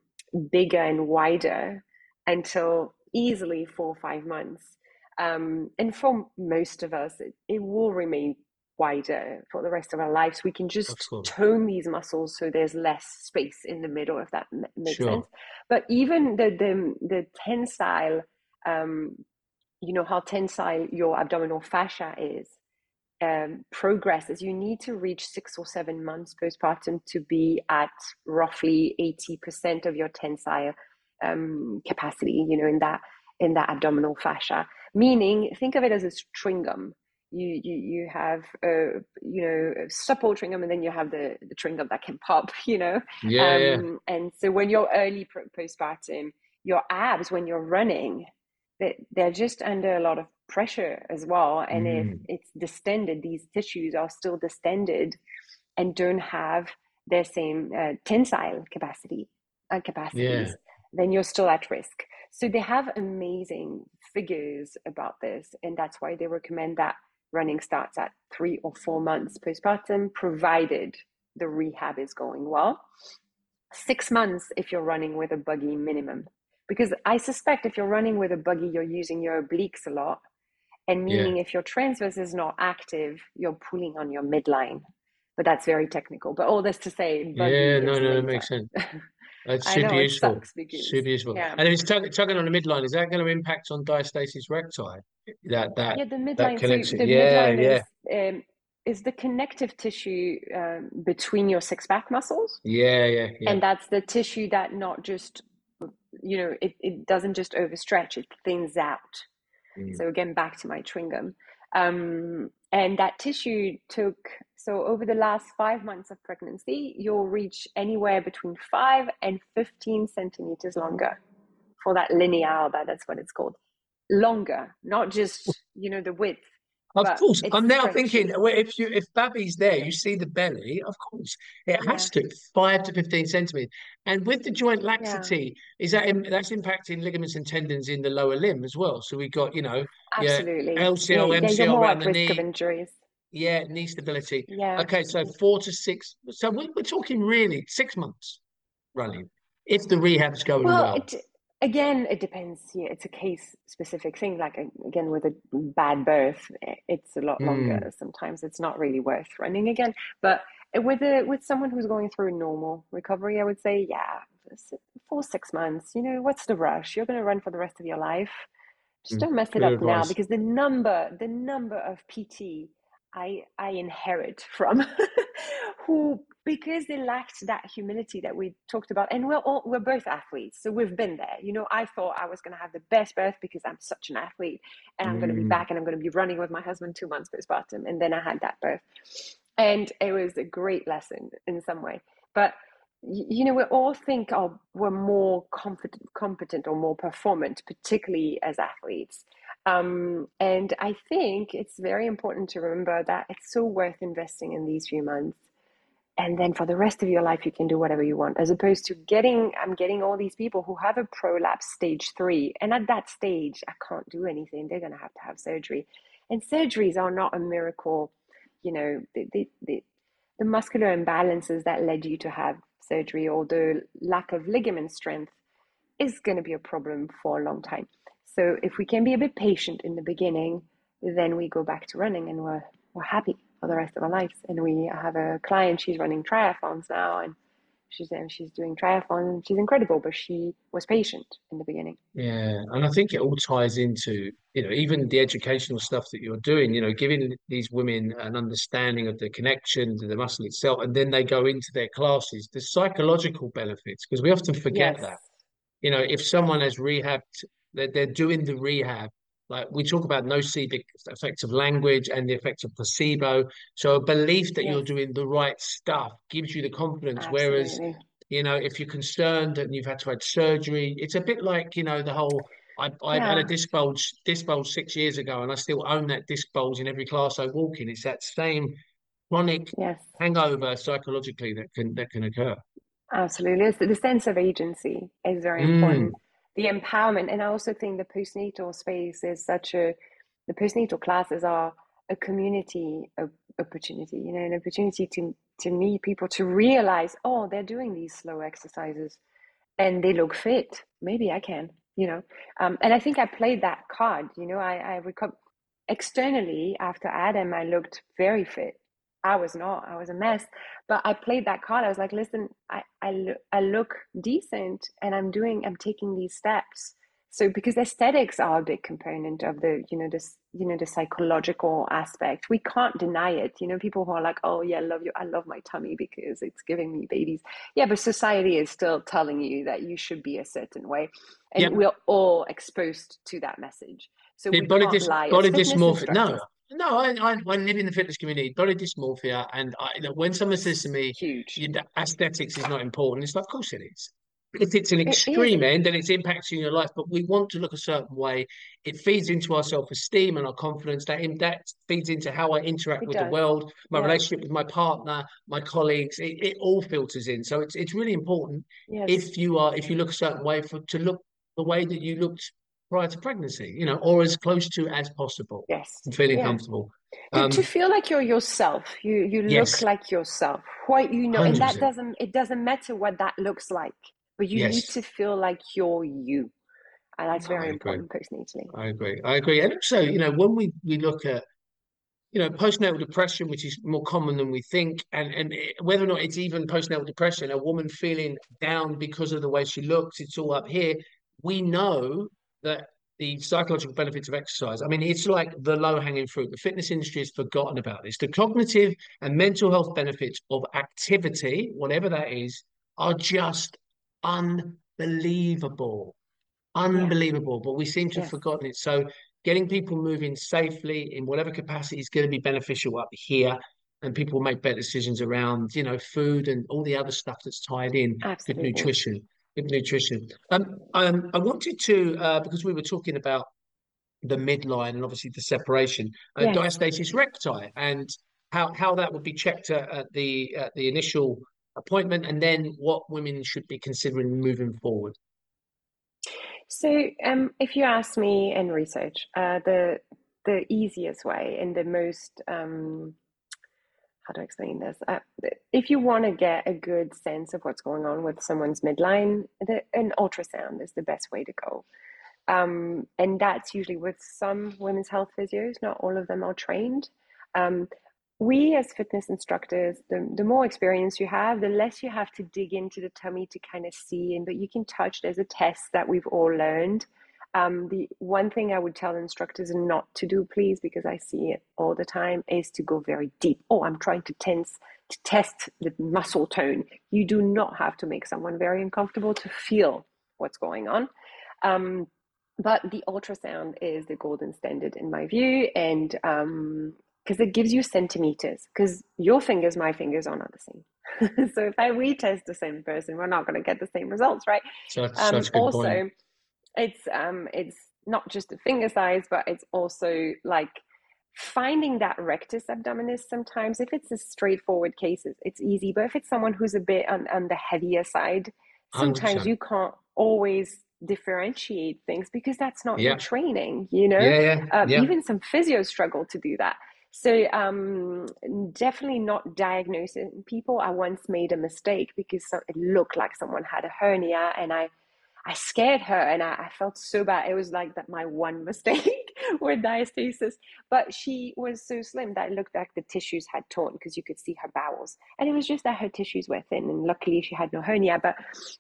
bigger and wider until easily four or five months um, and for most of us, it, it, will remain wider for the rest of our lives. We can just Absolutely. tone these muscles so there's less space in the middle, if that makes sure. sense. But even the the, the tensile, um, you know how tensile your abdominal fascia is. Um, progresses, you need to reach six or seven months postpartum to be at roughly 80% of your tensile um, capacity, you know, in that in that abdominal fascia meaning think of it as a stringum you you you have a you know a supple tringum and then you have the the tringum that can pop <laughs> you know yeah, um, yeah. and so when you're early postpartum your abs when you're running they, they're just under a lot of pressure as well and mm. if it's distended these tissues are still distended and don't have their same uh, tensile capacity uh, capacities yeah. then you're still at risk so they have amazing figures about this, and that's why they recommend that running starts at three or four months postpartum, provided the rehab is going well. Six months if you're running with a buggy minimum. Because I suspect if you're running with a buggy, you're using your obliques a lot. And meaning yeah. if your transverse is not active, you're pulling on your midline. But that's very technical. But all this to say, yeah, no, no, that makes sense. <laughs> That's super know, useful. Because, super useful. Yeah. And if it's tug- tugging on the midline, is that going to impact on diastasis recti? That that yeah, the midline. So the yeah, midline yeah. Is, um, is the connective tissue um, between your six pack muscles. Yeah, yeah, yeah. And that's the tissue that not just you know it, it doesn't just overstretch; it thins out. Mm. So again, back to my tringum. Um, and that tissue took so over the last five months of pregnancy you'll reach anywhere between 5 and 15 centimeters longer for that linea alba that's what it's called. Longer not just you know the width Of but course, I'm now thinking well, if you if Babby's there, you see the belly. Of course, it has to five to fifteen centimeters. And with the joint laxity, is that im- that's impacting ligaments and tendons in the lower limb as well? So we've got you know yeah, Absolutely. LCL, yeah, yeah, MCL around the knee. injuries. yeah, knee stability. Yeah. Okay, so four to six. So we're, we're talking really six months running if the rehab's going Well, well. it, again, it depends. Yeah, it's a case specific thing. Like again, with a bad birth, it's a lot Mm. longer. Sometimes it's not really worth running again. But with a with someone who's going through a normal recovery, I would say, yeah, four six months. You know, what's the rush? You're going to run for the rest of your life. Just Mm, don't mess it up now because the number the number of PT I I inherit from <laughs> who because they lacked that humility that we talked about and we're all we're both athletes so we've been there you know I thought I was going to have the best birth because I'm such an athlete and I'm going to be Mm. back and I'm going to be running with my husband two months postpartum and then I had that birth and it was a great lesson in some way but you know we all think oh, we're more competent competent or more performant particularly as athletes um, and I think it's very important to remember that it's so worth investing in these few months. And then for the rest of your life, you can do whatever you want, as opposed to getting, I'm getting all these people who have a prolapse stage three. And at that stage, I can't do anything. They're going to have to have surgery. And surgeries are not a miracle. You know, the, the, the, the muscular imbalances that led you to have surgery or the lack of ligament strength is going to be a problem for a long time. So if we can be a bit patient in the beginning, then we go back to running and we're we're happy for the rest of our lives. And we have a client, she's running triathlons now and she's and she's doing triathlon and she's incredible, but she was patient in the beginning. Yeah, and I think it all ties into, you know, even the educational stuff that you're doing, you know, giving these women an understanding of the connection to the muscle itself, and then they go into their classes, the psychological benefits, because we often forget Yes. that. You know, if someone has rehabbed, they're, they're doing the rehab. Like we talk about nocebo effects of language and the effects of placebo. So a belief that you're doing the right stuff gives you the confidence. Whereas you know, if you're concerned and you've had to have surgery, it's a bit like, you know, the whole I I had a Yeah. disc bulge disc bulge six years ago and I still own that disc bulge in every class I walk in. It's that same chronic Yes. hangover psychologically that can that can occur. Absolutely. It's the, the sense of agency is very Mm. important. The empowerment. And I also think the postnatal space is such a, the postnatal classes are a community op- opportunity, you know, an opportunity to, to meet people, to realize, oh, they're doing these slow exercises and they look fit. Maybe I can, you know. Um, and I think I played that card, you know, I, I reco- externally after Adam, I looked very fit. I was not, I was a mess but I played that card. I was like, listen, I, I, lo- I look decent and I'm doing, I'm taking these steps. So because aesthetics are a big component of the, you know, this, you know, the psychological aspect. We can't deny it. You know, people who are like, oh yeah, I love you. I love my tummy because it's giving me babies. Yeah, but society is still telling you that you should be a certain way. And Yep. we're all exposed to that message. So we body can't dys lie body dysmorphia. No. No, I, I I live in the fitness community. Body dysmorphia, and I, you know, when someone says to me, Huge. you, aesthetics is not important, it's like, of course it is. If it's an It extreme end then it's impacting your life, but we want to look a certain way, it feeds into our self-esteem and our confidence. That in, that feeds into how I interact It with the world, my Yeah. relationship with my partner, my colleagues. It, it all filters in. So it's it's really important Yes. if you are if you look a certain way for to look the way that you looked prior to pregnancy, you know, or as close to as possible Yes. and feeling Yeah. comfortable. To, Um, to feel like you're yourself, you you look Yes. like yourself. What you know, and that doesn't it doesn't matter what that looks like, but you need to feel like you're you, and that's very important postnatally. I agree. I agree. And also, you know, when we we look at you know postnatal depression, which is more common than we think, and and whether or not it's even postnatal depression, a woman feeling down because of the way she looks, it's all up here. We know that the psychological benefits of exercise. I mean, it's like the low hanging fruit. The fitness industry has forgotten about this. The cognitive and mental health benefits of activity, whatever that is, are just unbelievable unbelievable, but we seem to have forgotten it. So getting people moving safely in whatever capacity is going to be beneficial up here, and people make better decisions around, you know, food and all the other stuff that's tied in. Absolutely. nutrition, good nutrition. Um, um, I wanted to uh, because we were talking about the midline and obviously the separation, uh, diastasis recti, and how how that would be checked at, at the at the initial appointment, and then what women should be considering moving forward. So, um, if you ask me in research, uh, the the easiest way and the most um, how to explain this? Uh, if you want to get a good sense of what's going on with someone's midline, the, an ultrasound is the best way to go. Um, and that's usually with some women's health physios. Not all of them are trained. Um, we as fitness instructors, the, the more experience you have, the less you have to dig into the tummy to kind of see. And but you can touch. There's a test that we've all learned. Um, the one thing I would tell instructors not to do, please, because I see it all the time, is to go very deep. Oh, I'm trying to tense to test the muscle tone. You do not have to make someone very uncomfortable to feel what's going on. Um, but the ultrasound is the golden standard in my view, and um, because it gives you centimeters because your fingers my fingers are not the same <laughs> so if i retest the same person we're not going to get the same results right So that's, um, that's good also point. It's um it's not just the finger size but it's also like finding that rectus abdominis sometimes if it's a straightforward case it's, easy but if it's someone who's a bit on, on the heavier side sometimes 100%. you can't always differentiate things because that's not Yeah. your training you know Yeah, yeah, um, yeah. even some physios struggle to do that so um, definitely not diagnosing people i once made a mistake because so- it looked like someone had a hernia and i i scared her and i, I felt so bad. It was like that my one <laughs> mistake with diastasis. But she was so slim that it looked like the tissues had torn because you could see her bowels. And it was just that her tissues were thin and luckily she had no hernia. But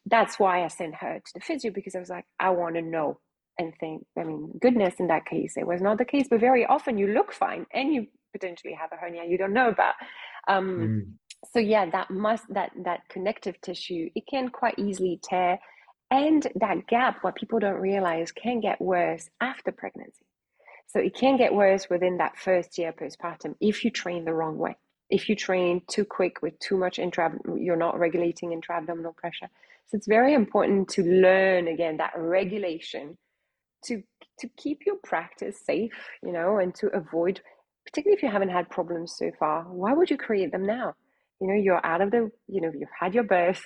that's why i sent her to the physio because i was like i want to know and think. I mean goodness in that case it was not the case. But very often you look fine and you potentially have a hernia you don't know about um, Mm. so yeah that must that that connective tissue it can quite easily tear and that gap what people don't realize can get worse after pregnancy. So it can get worse within that first year postpartum if you train the wrong way. If you train too quick with too much intra you're not regulating intra-abdominal pressure. So it's very important to learn again that regulation to to keep your practice safe you know and to avoid particularly if you haven't had problems so far why would you create them now? You know you're out of the you know you've had your birth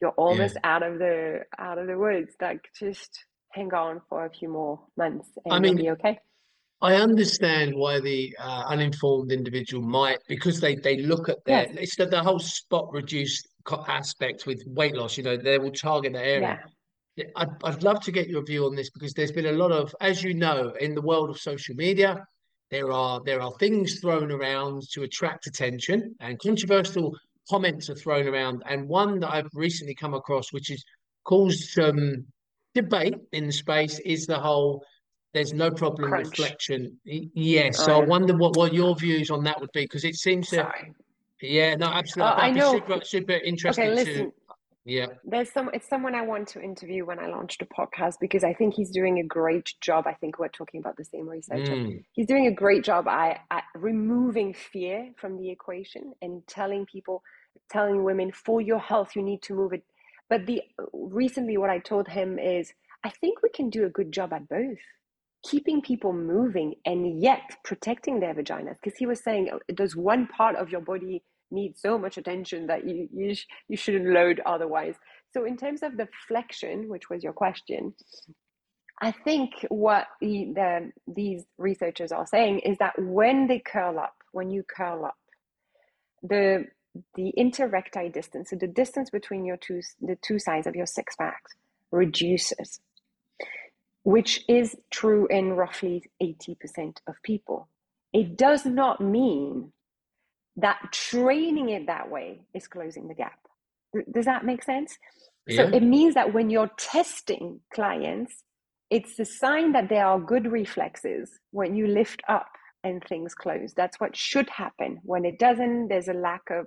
you're almost out of the out of the woods like just hang on for a few more months and I you'll mean, be okay I understand why the uh, uninformed individual might, because they they look at their, Yes. it's the, the whole spot reduced aspect with weight loss. You know, they will target that area. yeah Yeah, I'd, I'd love to get your view on this because there's been a lot of, as you know, in the world of social media, there are there are things thrown around to attract attention, and controversial comments are thrown around. And one that I've recently come across, which has caused some debate in the space, is the whole "there's no problem Crunch. reflection." Y- Yes, Oh, so I wonder what what your views on that would be because it seems to, sorry yeah, no, absolutely. Uh, I know. super super interested okay to, listen yeah, there's some it's someone i want to interview when i launched a podcast because i think he's doing a great job i think we're talking about the same researcher Mm, he's doing a great job at, at removing fear from the equation and telling people telling women for your health you need to move it. But the recently what i told him is i think we can do a good job at both keeping people moving and yet protecting their vaginas. Because he was saying oh, does one part of your body need so much attention that you you, sh- you shouldn't load otherwise? So in terms of the flexion which was your question I think what the, the, these researchers are saying is that when they curl up, when you curl up, the the interrecti distance, so the distance between your two the two sides of your six pack reduces, which is true in roughly eighty percent of people. It does not mean that training it that way is closing the gap. Does that make sense? So it means that when you're testing clients, it's a sign that there are good reflexes when you lift up and things close. That's what should happen. When it doesn't, there's a lack of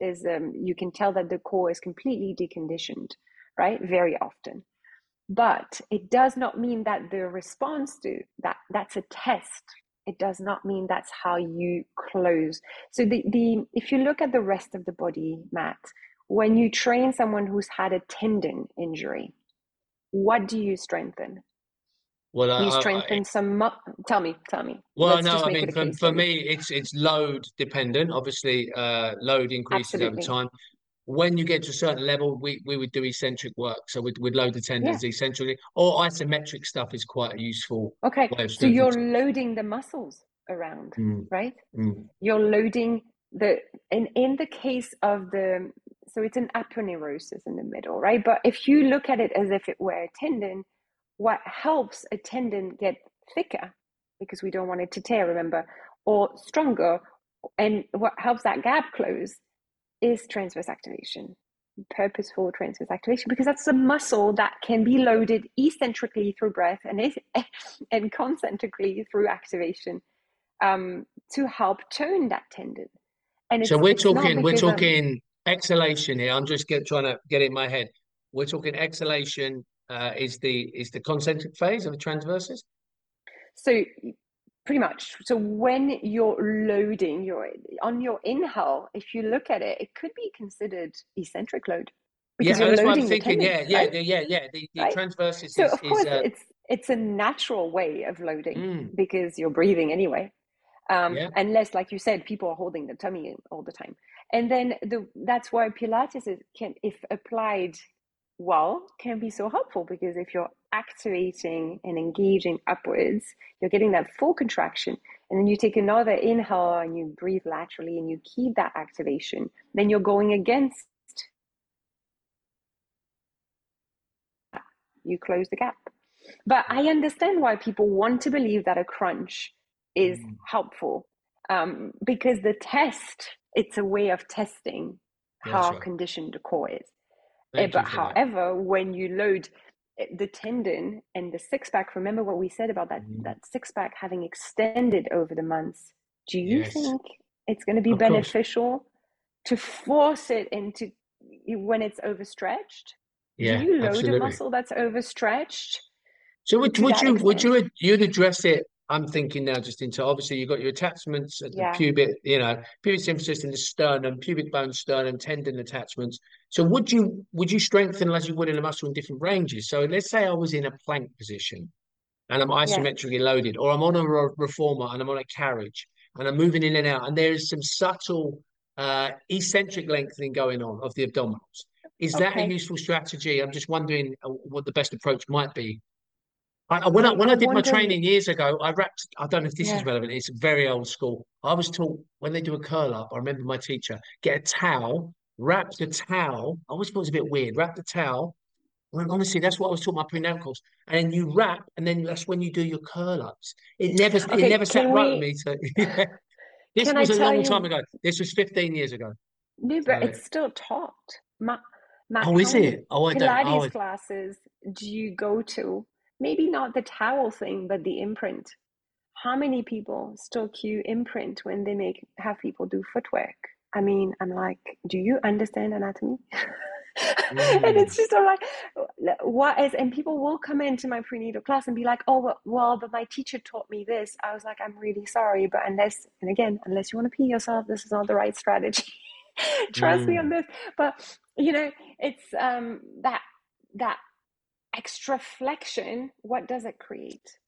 there's um you can tell that the core is completely deconditioned, right? Very often. But it does not mean that the response to that that's a test. It does not mean that's how you close. So the, the if you look at the rest of the body, Matt, when you train someone who's had a tendon injury, what do you strengthen? Well, you I- strengthen some. Mu- tell me, tell me. Well, Let's no, I mean, for, for me, it's it's load dependent. Obviously, uh, load increases over time. When you get to a certain level, we, we would do eccentric work. So we'd, we'd load the tendons eccentrically, or isometric stuff is quite useful Okay, so you're loading the muscles around, Mm, right? mm. You're loading the in in the case of the so it's an aponeurosis in the middle, right? But if you look at it as if it were a tendon, what helps a tendon get thicker because we don't want it to tear, remember, or stronger, and what helps that gap close is transverse activation, purposeful transverse activation, because that's a muscle that can be loaded eccentrically through breath and is, <laughs> and concentrically through activation um, to help tone that tendon. And So we're talking we're of- talking exhalation here. I'm just get, trying to get it in my head. We're talking exhalation uh, is the is the concentric phase of the transverses. So pretty much. So when you're loading your on your inhale, if you look at it, it could be considered eccentric load because yeah, you're that's what I'm thinking. Yeah, yeah, right? the- yeah, yeah. The, the Right? So is, of course is uh, it's it's a natural way of loading mm, because you're breathing anyway. Um, Yeah. Unless, like you said, people are holding the tummy all the time, and then the that's why Pilates is, can, if applied well, can be so helpful because if you're activating and engaging upwards, you're getting that full contraction, and then you take another inhale and you breathe laterally and you keep that activation. Then you're going against. You close the gap. But I understand why people want to believe that a crunch is Mm. helpful um, because the test, it's a way of testing how Gotcha. conditioned the core is. Thank but for that. however, when you load eh, the tendon and the six pack, remember what we said about that, Mhm. that six pack having extended over the months. Do you Yes. think it's going to be Of course. beneficial to force it into when it's overstretched? Yeah, Do you load absolutely. a muscle that's overstretched? So would would you would you you'd address it? I'm thinking now just into obviously you've got your attachments at the pubic, you know, pubic symphysis in the sternum, pubic bone, sternum, tendon attachments. So would you would you strengthen as you would in a muscle in different ranges? So let's say I was in a plank position and I'm isometrically loaded, or I'm on a re- reformer and I'm on a carriage and I'm moving in and out, and there is some subtle uh, eccentric lengthening going on of the abdominals. Is that a useful strategy? I'm just wondering uh, what the best approach might be. I, when I when I I did my training years ago, I wrapped. I don't know if this is relevant. It's very old school. I was taught when they do a curl up. I remember my teacher get a towel, wrap the towel. I always thought it was a bit weird. Wrap the towel. Well, honestly, that's what I was taught my prenatal course. And then you wrap, and then that's when you do your curl ups. It never it never sat can right with me. So <laughs> yeah. <laughs> This Can was a long you- time ago. This was 15 years ago. No, but So- it's still taught. Ma- Matt, Oh, is it? Oh, I don't. Oh, Pilates Oh, I- classes do you go to? Maybe not the towel thing, but the imprint. How many people still cue imprint when they make have people do footwork? I mean, I'm like, do you understand anatomy? <laughs> and Mm. it's just I'm like, what is? And people will come into my prenatal class and be like, oh, well, well, but my teacher taught me this. I was like, I'm really sorry, but unless, and again, unless you want to pee yourself, this is not the right strategy. <laughs> Trust me on this. But you know, it's um that that extra flexion. What does it create?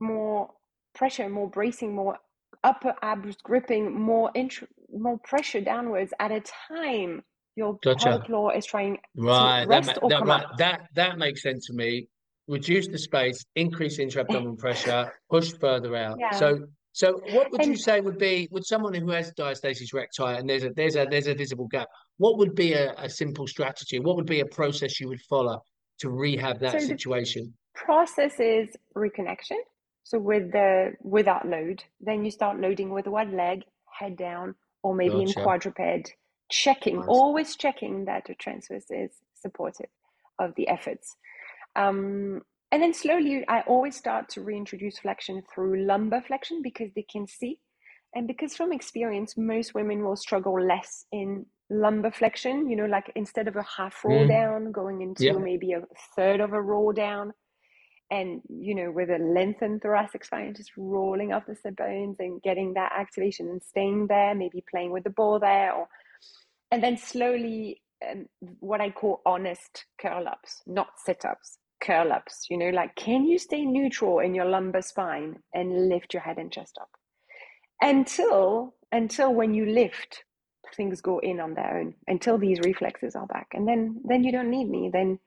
More pressure, more bracing, more upper abs gripping, more int- more pressure downwards at a time your Gotcha. pelvic floor is trying Right, that, rest ma- or that, come right, up. that that makes sense to me. Reduce the space, increase <laughs> intra-abdominal pressure, push further out. Yeah. So, so what would you say would be, would someone who has diastasis recti and there's a there's a there's a visible gap, what would be a, a simple strategy? What would be a process you would follow to rehab that So situation? process is reconnection. So with the without load, then you start loading with one leg, head down, or maybe Gotcha. in quadruped, checking, Nice. always checking that the transverse is supportive of the efforts. Um, and then slowly, I always start to reintroduce flexion through lumbar flexion because they can see. And because from experience, most women will struggle less in lumbar flexion, you know, like instead of a half roll Mm. down, going into Yeah. maybe a third of a roll down and you know with a lengthened thoracic spine just rolling off the sit bones and getting that activation and staying there maybe playing with the ball there or and then slowly um, what i call honest curl ups not sit ups curl ups, you know, like can you stay neutral in your lumbar spine and lift your head and chest up? Until until when you lift, things go in on their own until these reflexes are back. And then then you don't need me. Then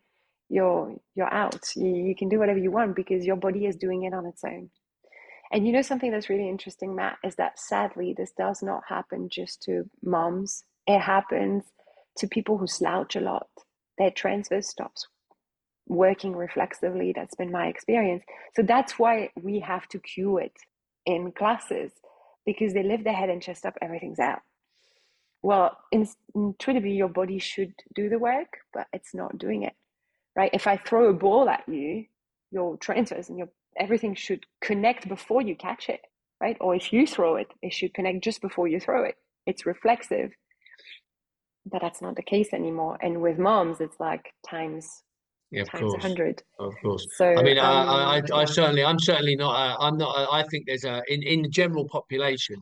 you're you're out. You, you can do whatever you want because your body is doing it on its own. And you know something that's really interesting, Matt, is that sadly this does not happen just to moms. It happens to people who slouch a lot. Their transverse stops working reflexively. That's been my experience. So that's why we have to cue it in classes because they lift their head and chest up, everything's out. Well, intuitively, your body should do the work, but it's not doing it, right? If I throw a ball at you, your transverse and your everything should connect before you catch it, right? Or if you throw it, it should connect just before you throw it. It's reflexive, but that's not the case anymore. And with moms, it's like times Yeah, of times a course. hundred. Of course. So I mean, I, um, I, I, I certainly, I'm certainly not. Uh, I'm not. uh, I think there's a in in the general population,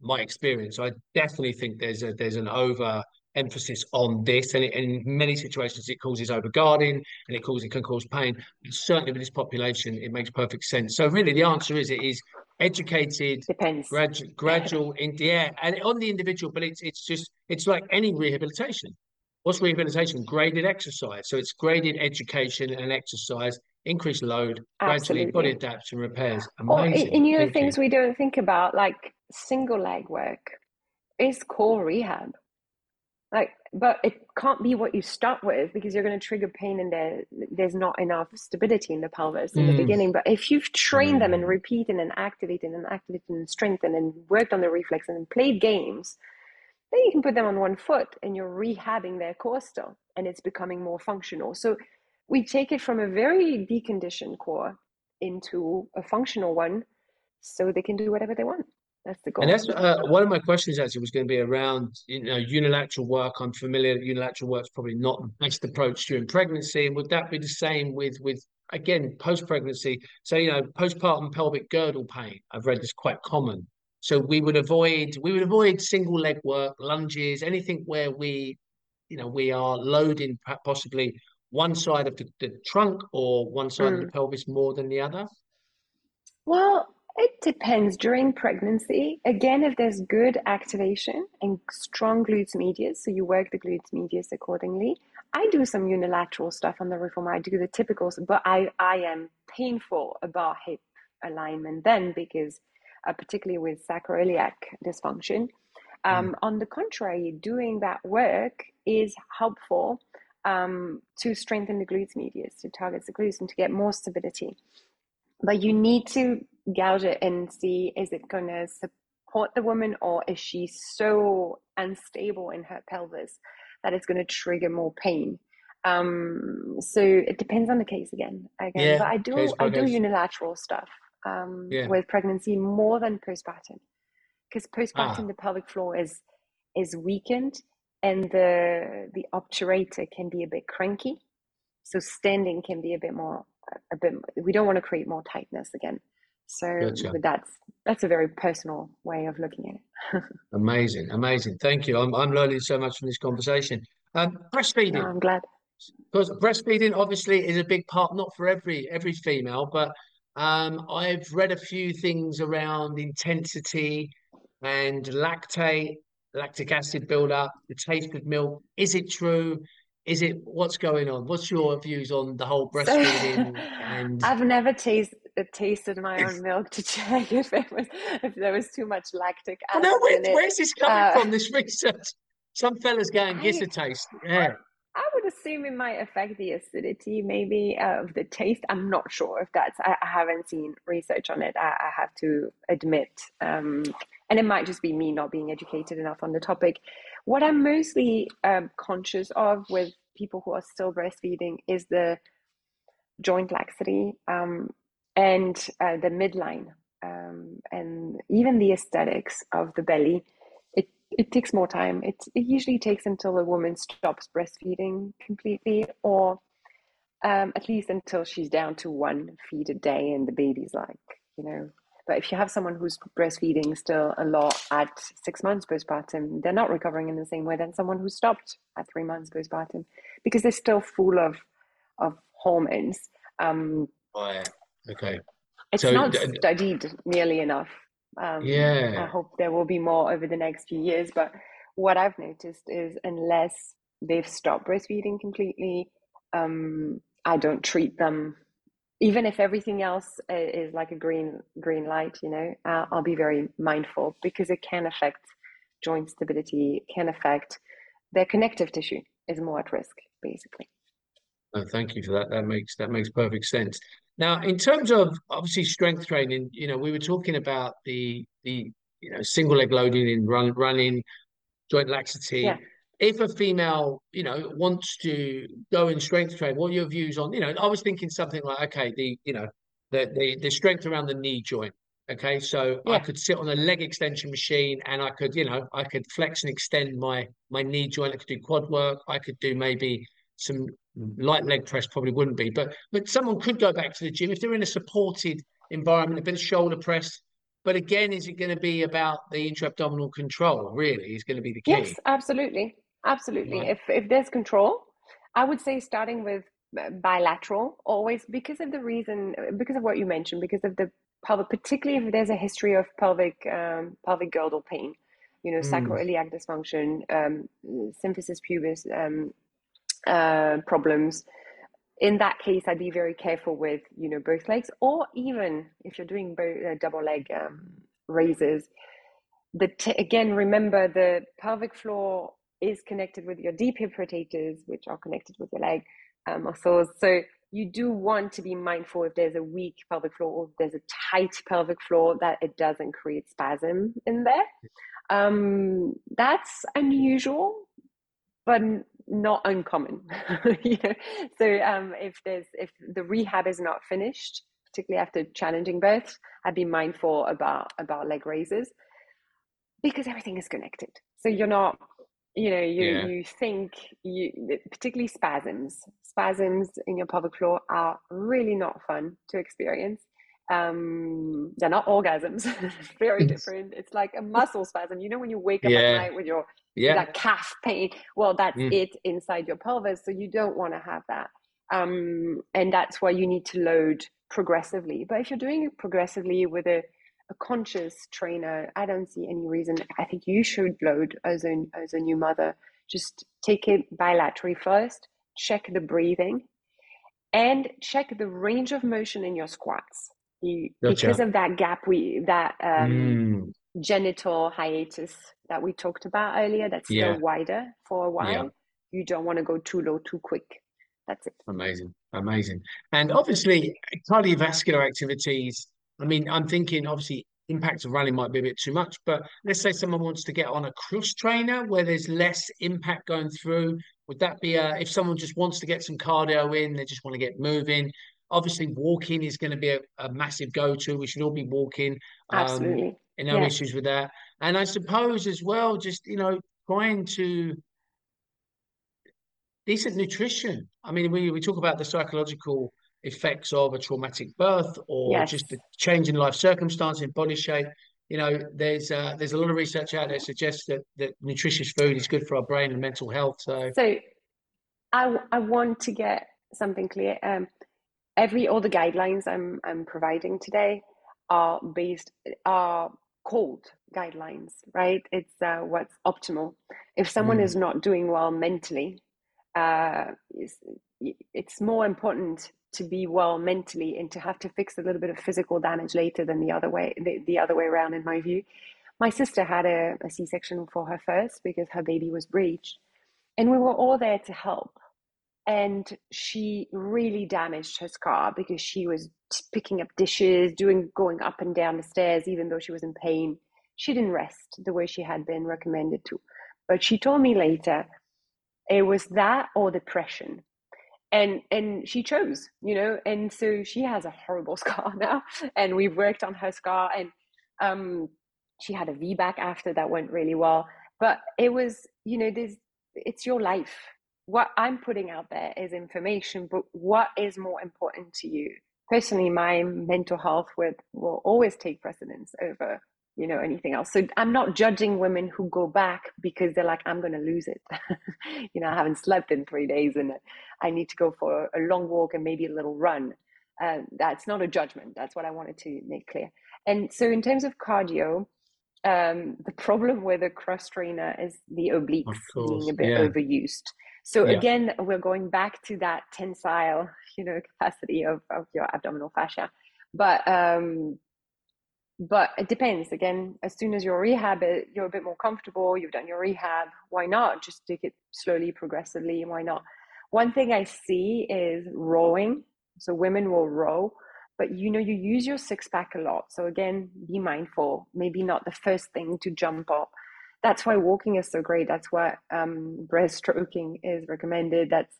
my experience, I definitely think there's a there's an over emphasis on this, and it, in many situations it causes overguarding, and it causes it can cause pain. Certainly with this population, it makes perfect sense. So really, the answer is it is educated, depends. gradual, gradual in yeah, and on the individual, but it's it's just it's like any rehabilitation. What's rehabilitation? Graded exercise. So it's graded education and exercise, increased load, gradually body Absolutely. adapts and repairs. Or and, Amazing. and you know Thank you. things we don't think about, like single leg work, is core rehab. Like, but it can't be what you start with because you're going to trigger pain and there there's not enough stability in the pelvis in the Mm. beginning. But if you've trained them and Mm. repeated and activated and activated and strengthened and worked on the reflex and played games, then you can put them on one foot and you're rehabbing their core still and it's becoming more functional. So we take it from a very deconditioned core into a functional one so they can do whatever they want. That's the goal. And that's uh, one of my questions actually was going to be around you know unilateral work. I'm familiar that unilateral work's probably not the best approach during pregnancy. And would that be the same with with again post pregnancy? So you know postpartum pelvic girdle pain. I've read is quite common. So we would avoid we would avoid single leg work, lunges, anything where we you know we are loading possibly one side of the, the trunk or one side of the Mm. pelvis more than the other. Well, it depends. During pregnancy, again, if there's good activation and strong glutes medius, so you work the glutes medius accordingly. I do some unilateral stuff on the reformer. I do the typicals, but I, I am painful about hip alignment then because, uh, particularly with sacroiliac dysfunction. Um, On the contrary, doing that work is helpful um, to strengthen the glutes medius, to target the glutes, and to get more stability but you need to gouge it and see is it going to support the woman or is she so unstable in her pelvis that it's going to trigger more pain? Um so it depends on the case again again Yeah, but i do i do unilateral stuff um Yeah. with pregnancy more than postpartum because postpartum Ah. the pelvic floor is is weakened and the the obturator can be a bit cranky. So standing can be a bit more a bit we don't want to create more tightness again so Gotcha. but that's that's a very personal way of looking at it <laughs> Amazing, amazing. Thank you. I'm I'm learning so much from this conversation. Um, no, breastfeeding, i'm glad because breastfeeding obviously is a big part, not for every every female, but um, I've read a few things around intensity and lactate, lactic acid buildup, the taste of milk. Is it true? Is it what's going on? What's your views on the whole breastfeeding and <laughs> i've never tasted tasted my own milk to check <laughs> if it was if there was too much lactic I acid know where, where's this coming uh, from? This research. Some fellas go and get a taste. Yeah. Assume it might affect the acidity, maybe uh, of the taste. I'm not sure if that's. I, I haven't seen research on it. I, I have to admit, um, and it might just be me not being educated enough on the topic. What I'm mostly um, conscious of with people who are still breastfeeding is the joint laxity um, and uh, the midline, um, and even the aesthetics of the belly. It it takes more time. It it usually takes until a woman stops breastfeeding completely, or um, at least until she's down to one feed a day, and the baby's like you know. But if you have someone who's breastfeeding still a lot at six months postpartum, they're not recovering in the same way than someone who stopped at three months postpartum because they're still full of of hormones. Um, Right. Okay. it's So not d- d- studied nearly enough. Um, I hope there will be more over the next few years. But what I've noticed is unless they've stopped breastfeeding completely, um, I don't treat them. Even if everything else is like a green green light, you know, uh, I'll be very mindful because it can affect joint stability, can affect their connective tissue is more at risk, basically. No, thank you for that. That makes that makes perfect sense. Now, in terms of obviously strength training, you know, we were talking about the the you know single leg loading and run running, joint laxity. Yeah. If a female, you know, wants to go in strength training, what are your views on, you know, I was thinking something like, okay, the you know, the the, the strength around the knee joint. Okay, so I could sit on a leg extension machine and I could, you know, I could flex and extend my my knee joint. I could do quad work. I could do maybe some light leg press probably wouldn't be, but but someone could go back to the gym if they're in a supported environment, a bit of shoulder press. But again, is it going to be about the intra-abdominal control? Really, is going to be the key. Yes, absolutely. Absolutely. Right. If if there's control, I would say starting with uh, bilateral always because of the reason because of what you mentioned because of the pelvic particularly if there's a history of pelvic um, pelvic girdle pain, you know, Mm. sacroiliac dysfunction, um, symphysis pubis um, uh, problems. In that case, I'd be very careful with you know both legs, or even if you're doing both uh, double leg um, raises. The t- again, remember the pelvic floor is connected with your deep hip rotators, which are connected with your leg um, muscles. So you do want to be mindful if there's a weak pelvic floor or if there's a tight pelvic floor that it doesn't create spasm in there. Um, that's unusual, but not uncommon. <laughs> you know? So um, if there's if the rehab is not finished, particularly after challenging births, I'd be mindful about about leg raises because everything is connected. So you're not, you know, you Yeah. you think you particularly spasms. Spasms in your pelvic floor are really not fun to experience. Um, they're not orgasms. <laughs> Very different. It's like a muscle spasm. You know when you wake up Yeah. at night with your Yeah. that calf pain. Well, that's Mm. it inside your pelvis. So you don't want to have that. Um, and that's why you need to load progressively. But if you're doing it progressively with a, a conscious trainer, I don't see any reason. I think you should load as a, as a new mother. Just take it bilaterally first, check the breathing, and check the range of motion in your squats. You, Gotcha. Because of that gap, we that um, Mm, genital hiatus that we talked about earlier that's still Yeah. wider for a while Yeah. you don't want to go too low too quick that's it amazing, amazing. And obviously, cardiovascular activities. I mean, I'm thinking obviously impact of running might be a bit too much, but let's say someone wants to get on a cross trainer where there's less impact going through. Would that be a, if someone just wants to get some cardio in, they just want to get moving? Obviously, walking is going to be a, a massive go-to. We should all be walking. Um, absolutely and no Yeah. issues with that. And I suppose as well, just you know, trying to decent nutrition. I mean, we we talk about the psychological effects of a traumatic birth or Yes. just the change in life circumstance in body shape. You know, there's uh, there's a lot of research out there that suggests that that nutritious food is good for our brain and mental health. So so i i want to get something clear um every all the guidelines i'm i'm providing today are based are called guidelines right? It's uh, what's optimal. If someone Mm. is not doing well mentally uh it's, it's more important to be well mentally and to have to fix a little bit of physical damage later than the other way the, the other way around in my view. My sister had a, a c-section for her first because her baby was breached and we were all there to help and she really damaged her scar because she was picking up dishes doing going up and down the stairs even though she was in pain. She didn't rest the way she had been recommended to. But she told me later it was that or depression. And and she chose you know and so she has a horrible <laughs> scar now and we've worked on her scar and um she had a VBAC after that went really well. But it was you know there's it's your life what i'm putting out there is information but what is more important to you personally my mental health would will always take precedence over you know anything else so i'm not judging women who go back because they're like i'm going to lose it <laughs> you know i haven't slept in three days and i need to go for a long walk and maybe a little run uh, that's not a judgment. That's what I wanted to make clear. And so, in terms of cardio, um, the problem with a cross trainer is the obliques being a bit yeah. overused. So yeah. again, we're going back to that tensile, you know, capacity of, of your abdominal fascia. But um, but it depends. Again, as soon as your rehab, you're a bit more comfortable. You've done your rehab. Why not just take it slowly, progressively? And why not? One thing I see is rowing. So women will row, but you know you use your six pack a lot. So again, be mindful. Maybe not the first thing to jump up that's why walking is so great. That's why um, breaststroking is recommended. That's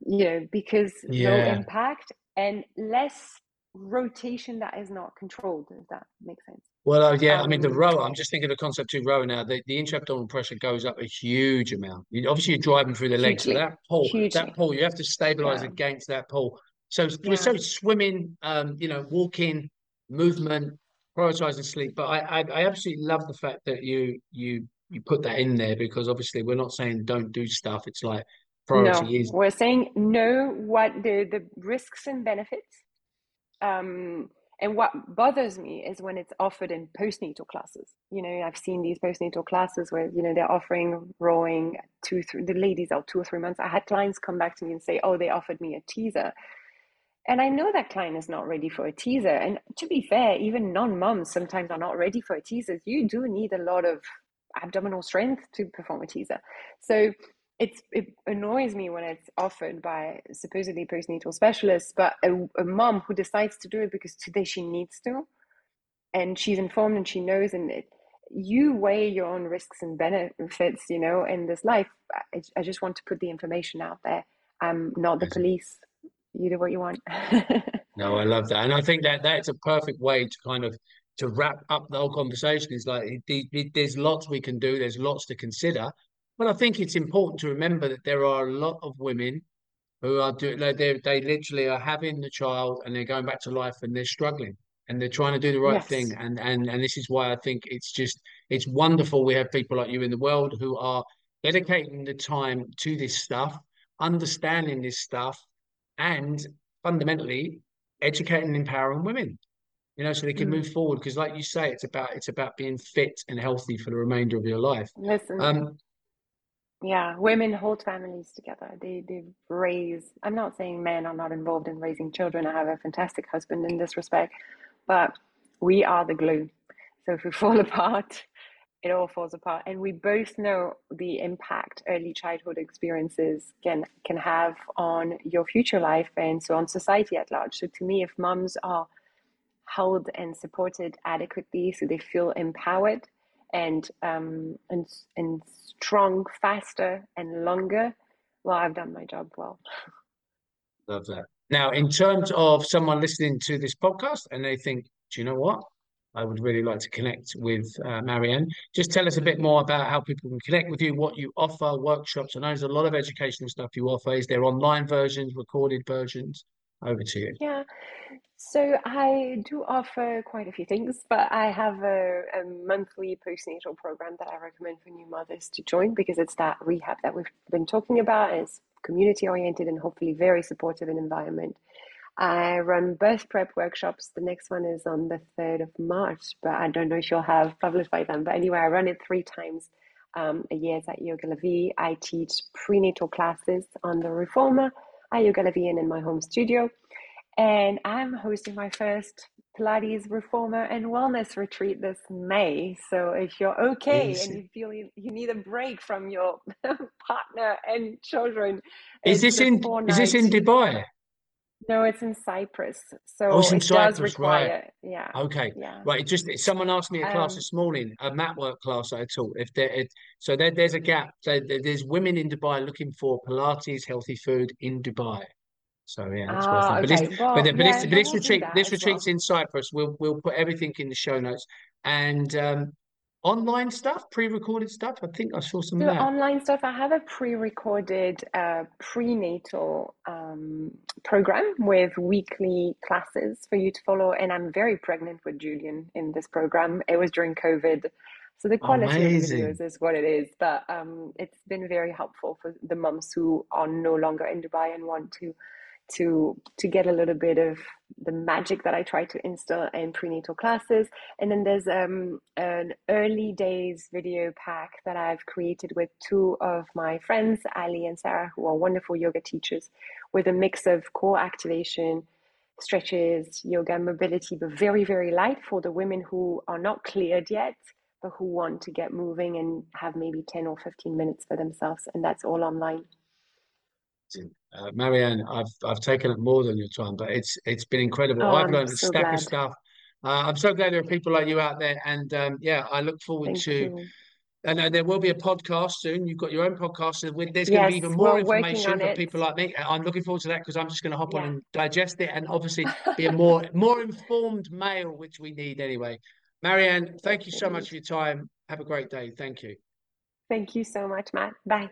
you know because yeah. low impact and less rotation that is not controlled. If that makes sense. Well, uh, yeah, um, I mean the um, row. I'm just thinking of the concept of row now. The, the intra-abdominal pressure goes up a huge amount. You, obviously, you're driving through the legs, so that pull, hugely. that pull, you have to stabilize yeah. against that pull. So, yeah. so swimming, um, you know, walking, movement, prioritizing sleep. But I, I, I absolutely love the fact that you you you put that in there because obviously we're not saying don't do stuff. It's like priority no, is. We're saying know what the the risks and benefits. Um, and what bothers me is when it's offered in postnatal classes. You know, I've seen these postnatal classes where you know they're offering rowing two, three. The ladies are two or three months. I had clients come back to me and say, "Oh, they offered me a teaser." And I know that client is not ready for a teaser. And to be fair, even non moms sometimes are not ready for a teaser. You do need a lot of abdominal strength to perform a teaser. So it's it annoys me when it's offered by supposedly postnatal specialists, but a, a mom who decides to do it because today she needs to, and she's informed and she knows, and it, you weigh your own risks and benefits, you know, in this life. I, I just want to put the information out there. I'm not the police. You do what you want. <laughs> no, I love that, and I think that that's a perfect way to kind of to wrap up the whole conversation is like there's lots we can do there's lots to consider but i think it's important to remember that there are a lot of women who are doing like they they literally are having the child and they're going back to life and they're struggling and they're trying to do the right yes. thing and and and this is why i think it's just it's wonderful we have people like you in the world who are dedicating the time to this stuff understanding this stuff and fundamentally educating and empowering women you know, so they can mm. move forward. Because, like you say, it's about it's about being fit and healthy for the remainder of your life. Listen, um, yeah, women hold families together. They they raise. I'm not saying men are not involved in raising children. I have a fantastic husband in this respect, but we are the glue. So if we <laughs> fall apart, it all falls apart. And we both know the impact early childhood experiences can can have on your future life and so on society at large. So to me, if mums are held and supported adequately so they feel empowered and um, and and strong faster and longer. Well i've done my job well. Love that. Now in terms of someone listening to this podcast and they think do you know what? I would really like to connect with uh, marianne. Just tell us a bit more about how people can connect with you what you offer workshops. I know there's a lot of educational stuff you offer. Is there online versions recorded versions? Over to you. Yeah so I do offer quite a few things, but I have a, a, monthly postnatal program that I recommend for new mothers to join because it's that rehab that we've been talking about. It's community oriented and hopefully very supportive in environment. I run birth prep workshops. The next one is on the 3rd of March, but I don't know if you'll have published by then. But anyway, I run it three times um, a year. At Yoga La Vie. I teach prenatal classes on the reformer at Yoga La Vie and in my home studio. And I'm hosting my first Pilates reformer and wellness retreat this May. So if you're okay is, and you feel you, you, need a break from your <laughs> partner and children, is this in is this in Dubai? No, it's in Cyprus. So oh, it's in it Cyprus, does require, right? Yeah. Okay. Yeah. Right. It just someone asked me a class um, this morning, a mat work class I taught. If there, it, so there, there's a gap. There, there's women in Dubai looking for Pilates, healthy food in Dubai. So yeah, that's ah, But this, well, but, but, yeah, this, but this retreat, this retreat's well. in Cyprus. We'll we'll put everything in the show notes and um, online stuff, pre-recorded stuff. I think I saw some so of that. Online stuff. I have a pre-recorded uh, prenatal um, program with weekly classes for you to follow, and I'm very pregnant with Julian in this program. It was during COVID. So the quality Amazing. of videos is what it is, but um, it's been very helpful for the mums who are no longer in Dubai and want to to to get a little bit of the magic that I try to instill in prenatal classes. And then there's um, an early days video pack that I've created with two of my friends, Ali and Sarah, who are wonderful yoga teachers, with a mix of core activation, stretches, yoga, mobility, but very, very light for the women who are not cleared yet, but who want to get moving and have maybe 10 or 15 minutes for themselves. And that's all online. Uh, Marianne, I've I've taken up more than your time, but it's it's been incredible. Oh, I've I'm learned a so stack glad. of stuff. Uh, I'm so glad there are people like you out there, and um, yeah, I look forward Thank to. you. And uh, there will be a podcast soon. You've got your own podcast, and there's going to be even more information for it. people like me. I'm looking forward to that because I'm just going to hop on and digest it, and obviously <laughs> be a more more informed male, which we need anyway. Marianne, thank you so much for your time. Have a great day. Thank you. Thank you so much, Matt. Bye.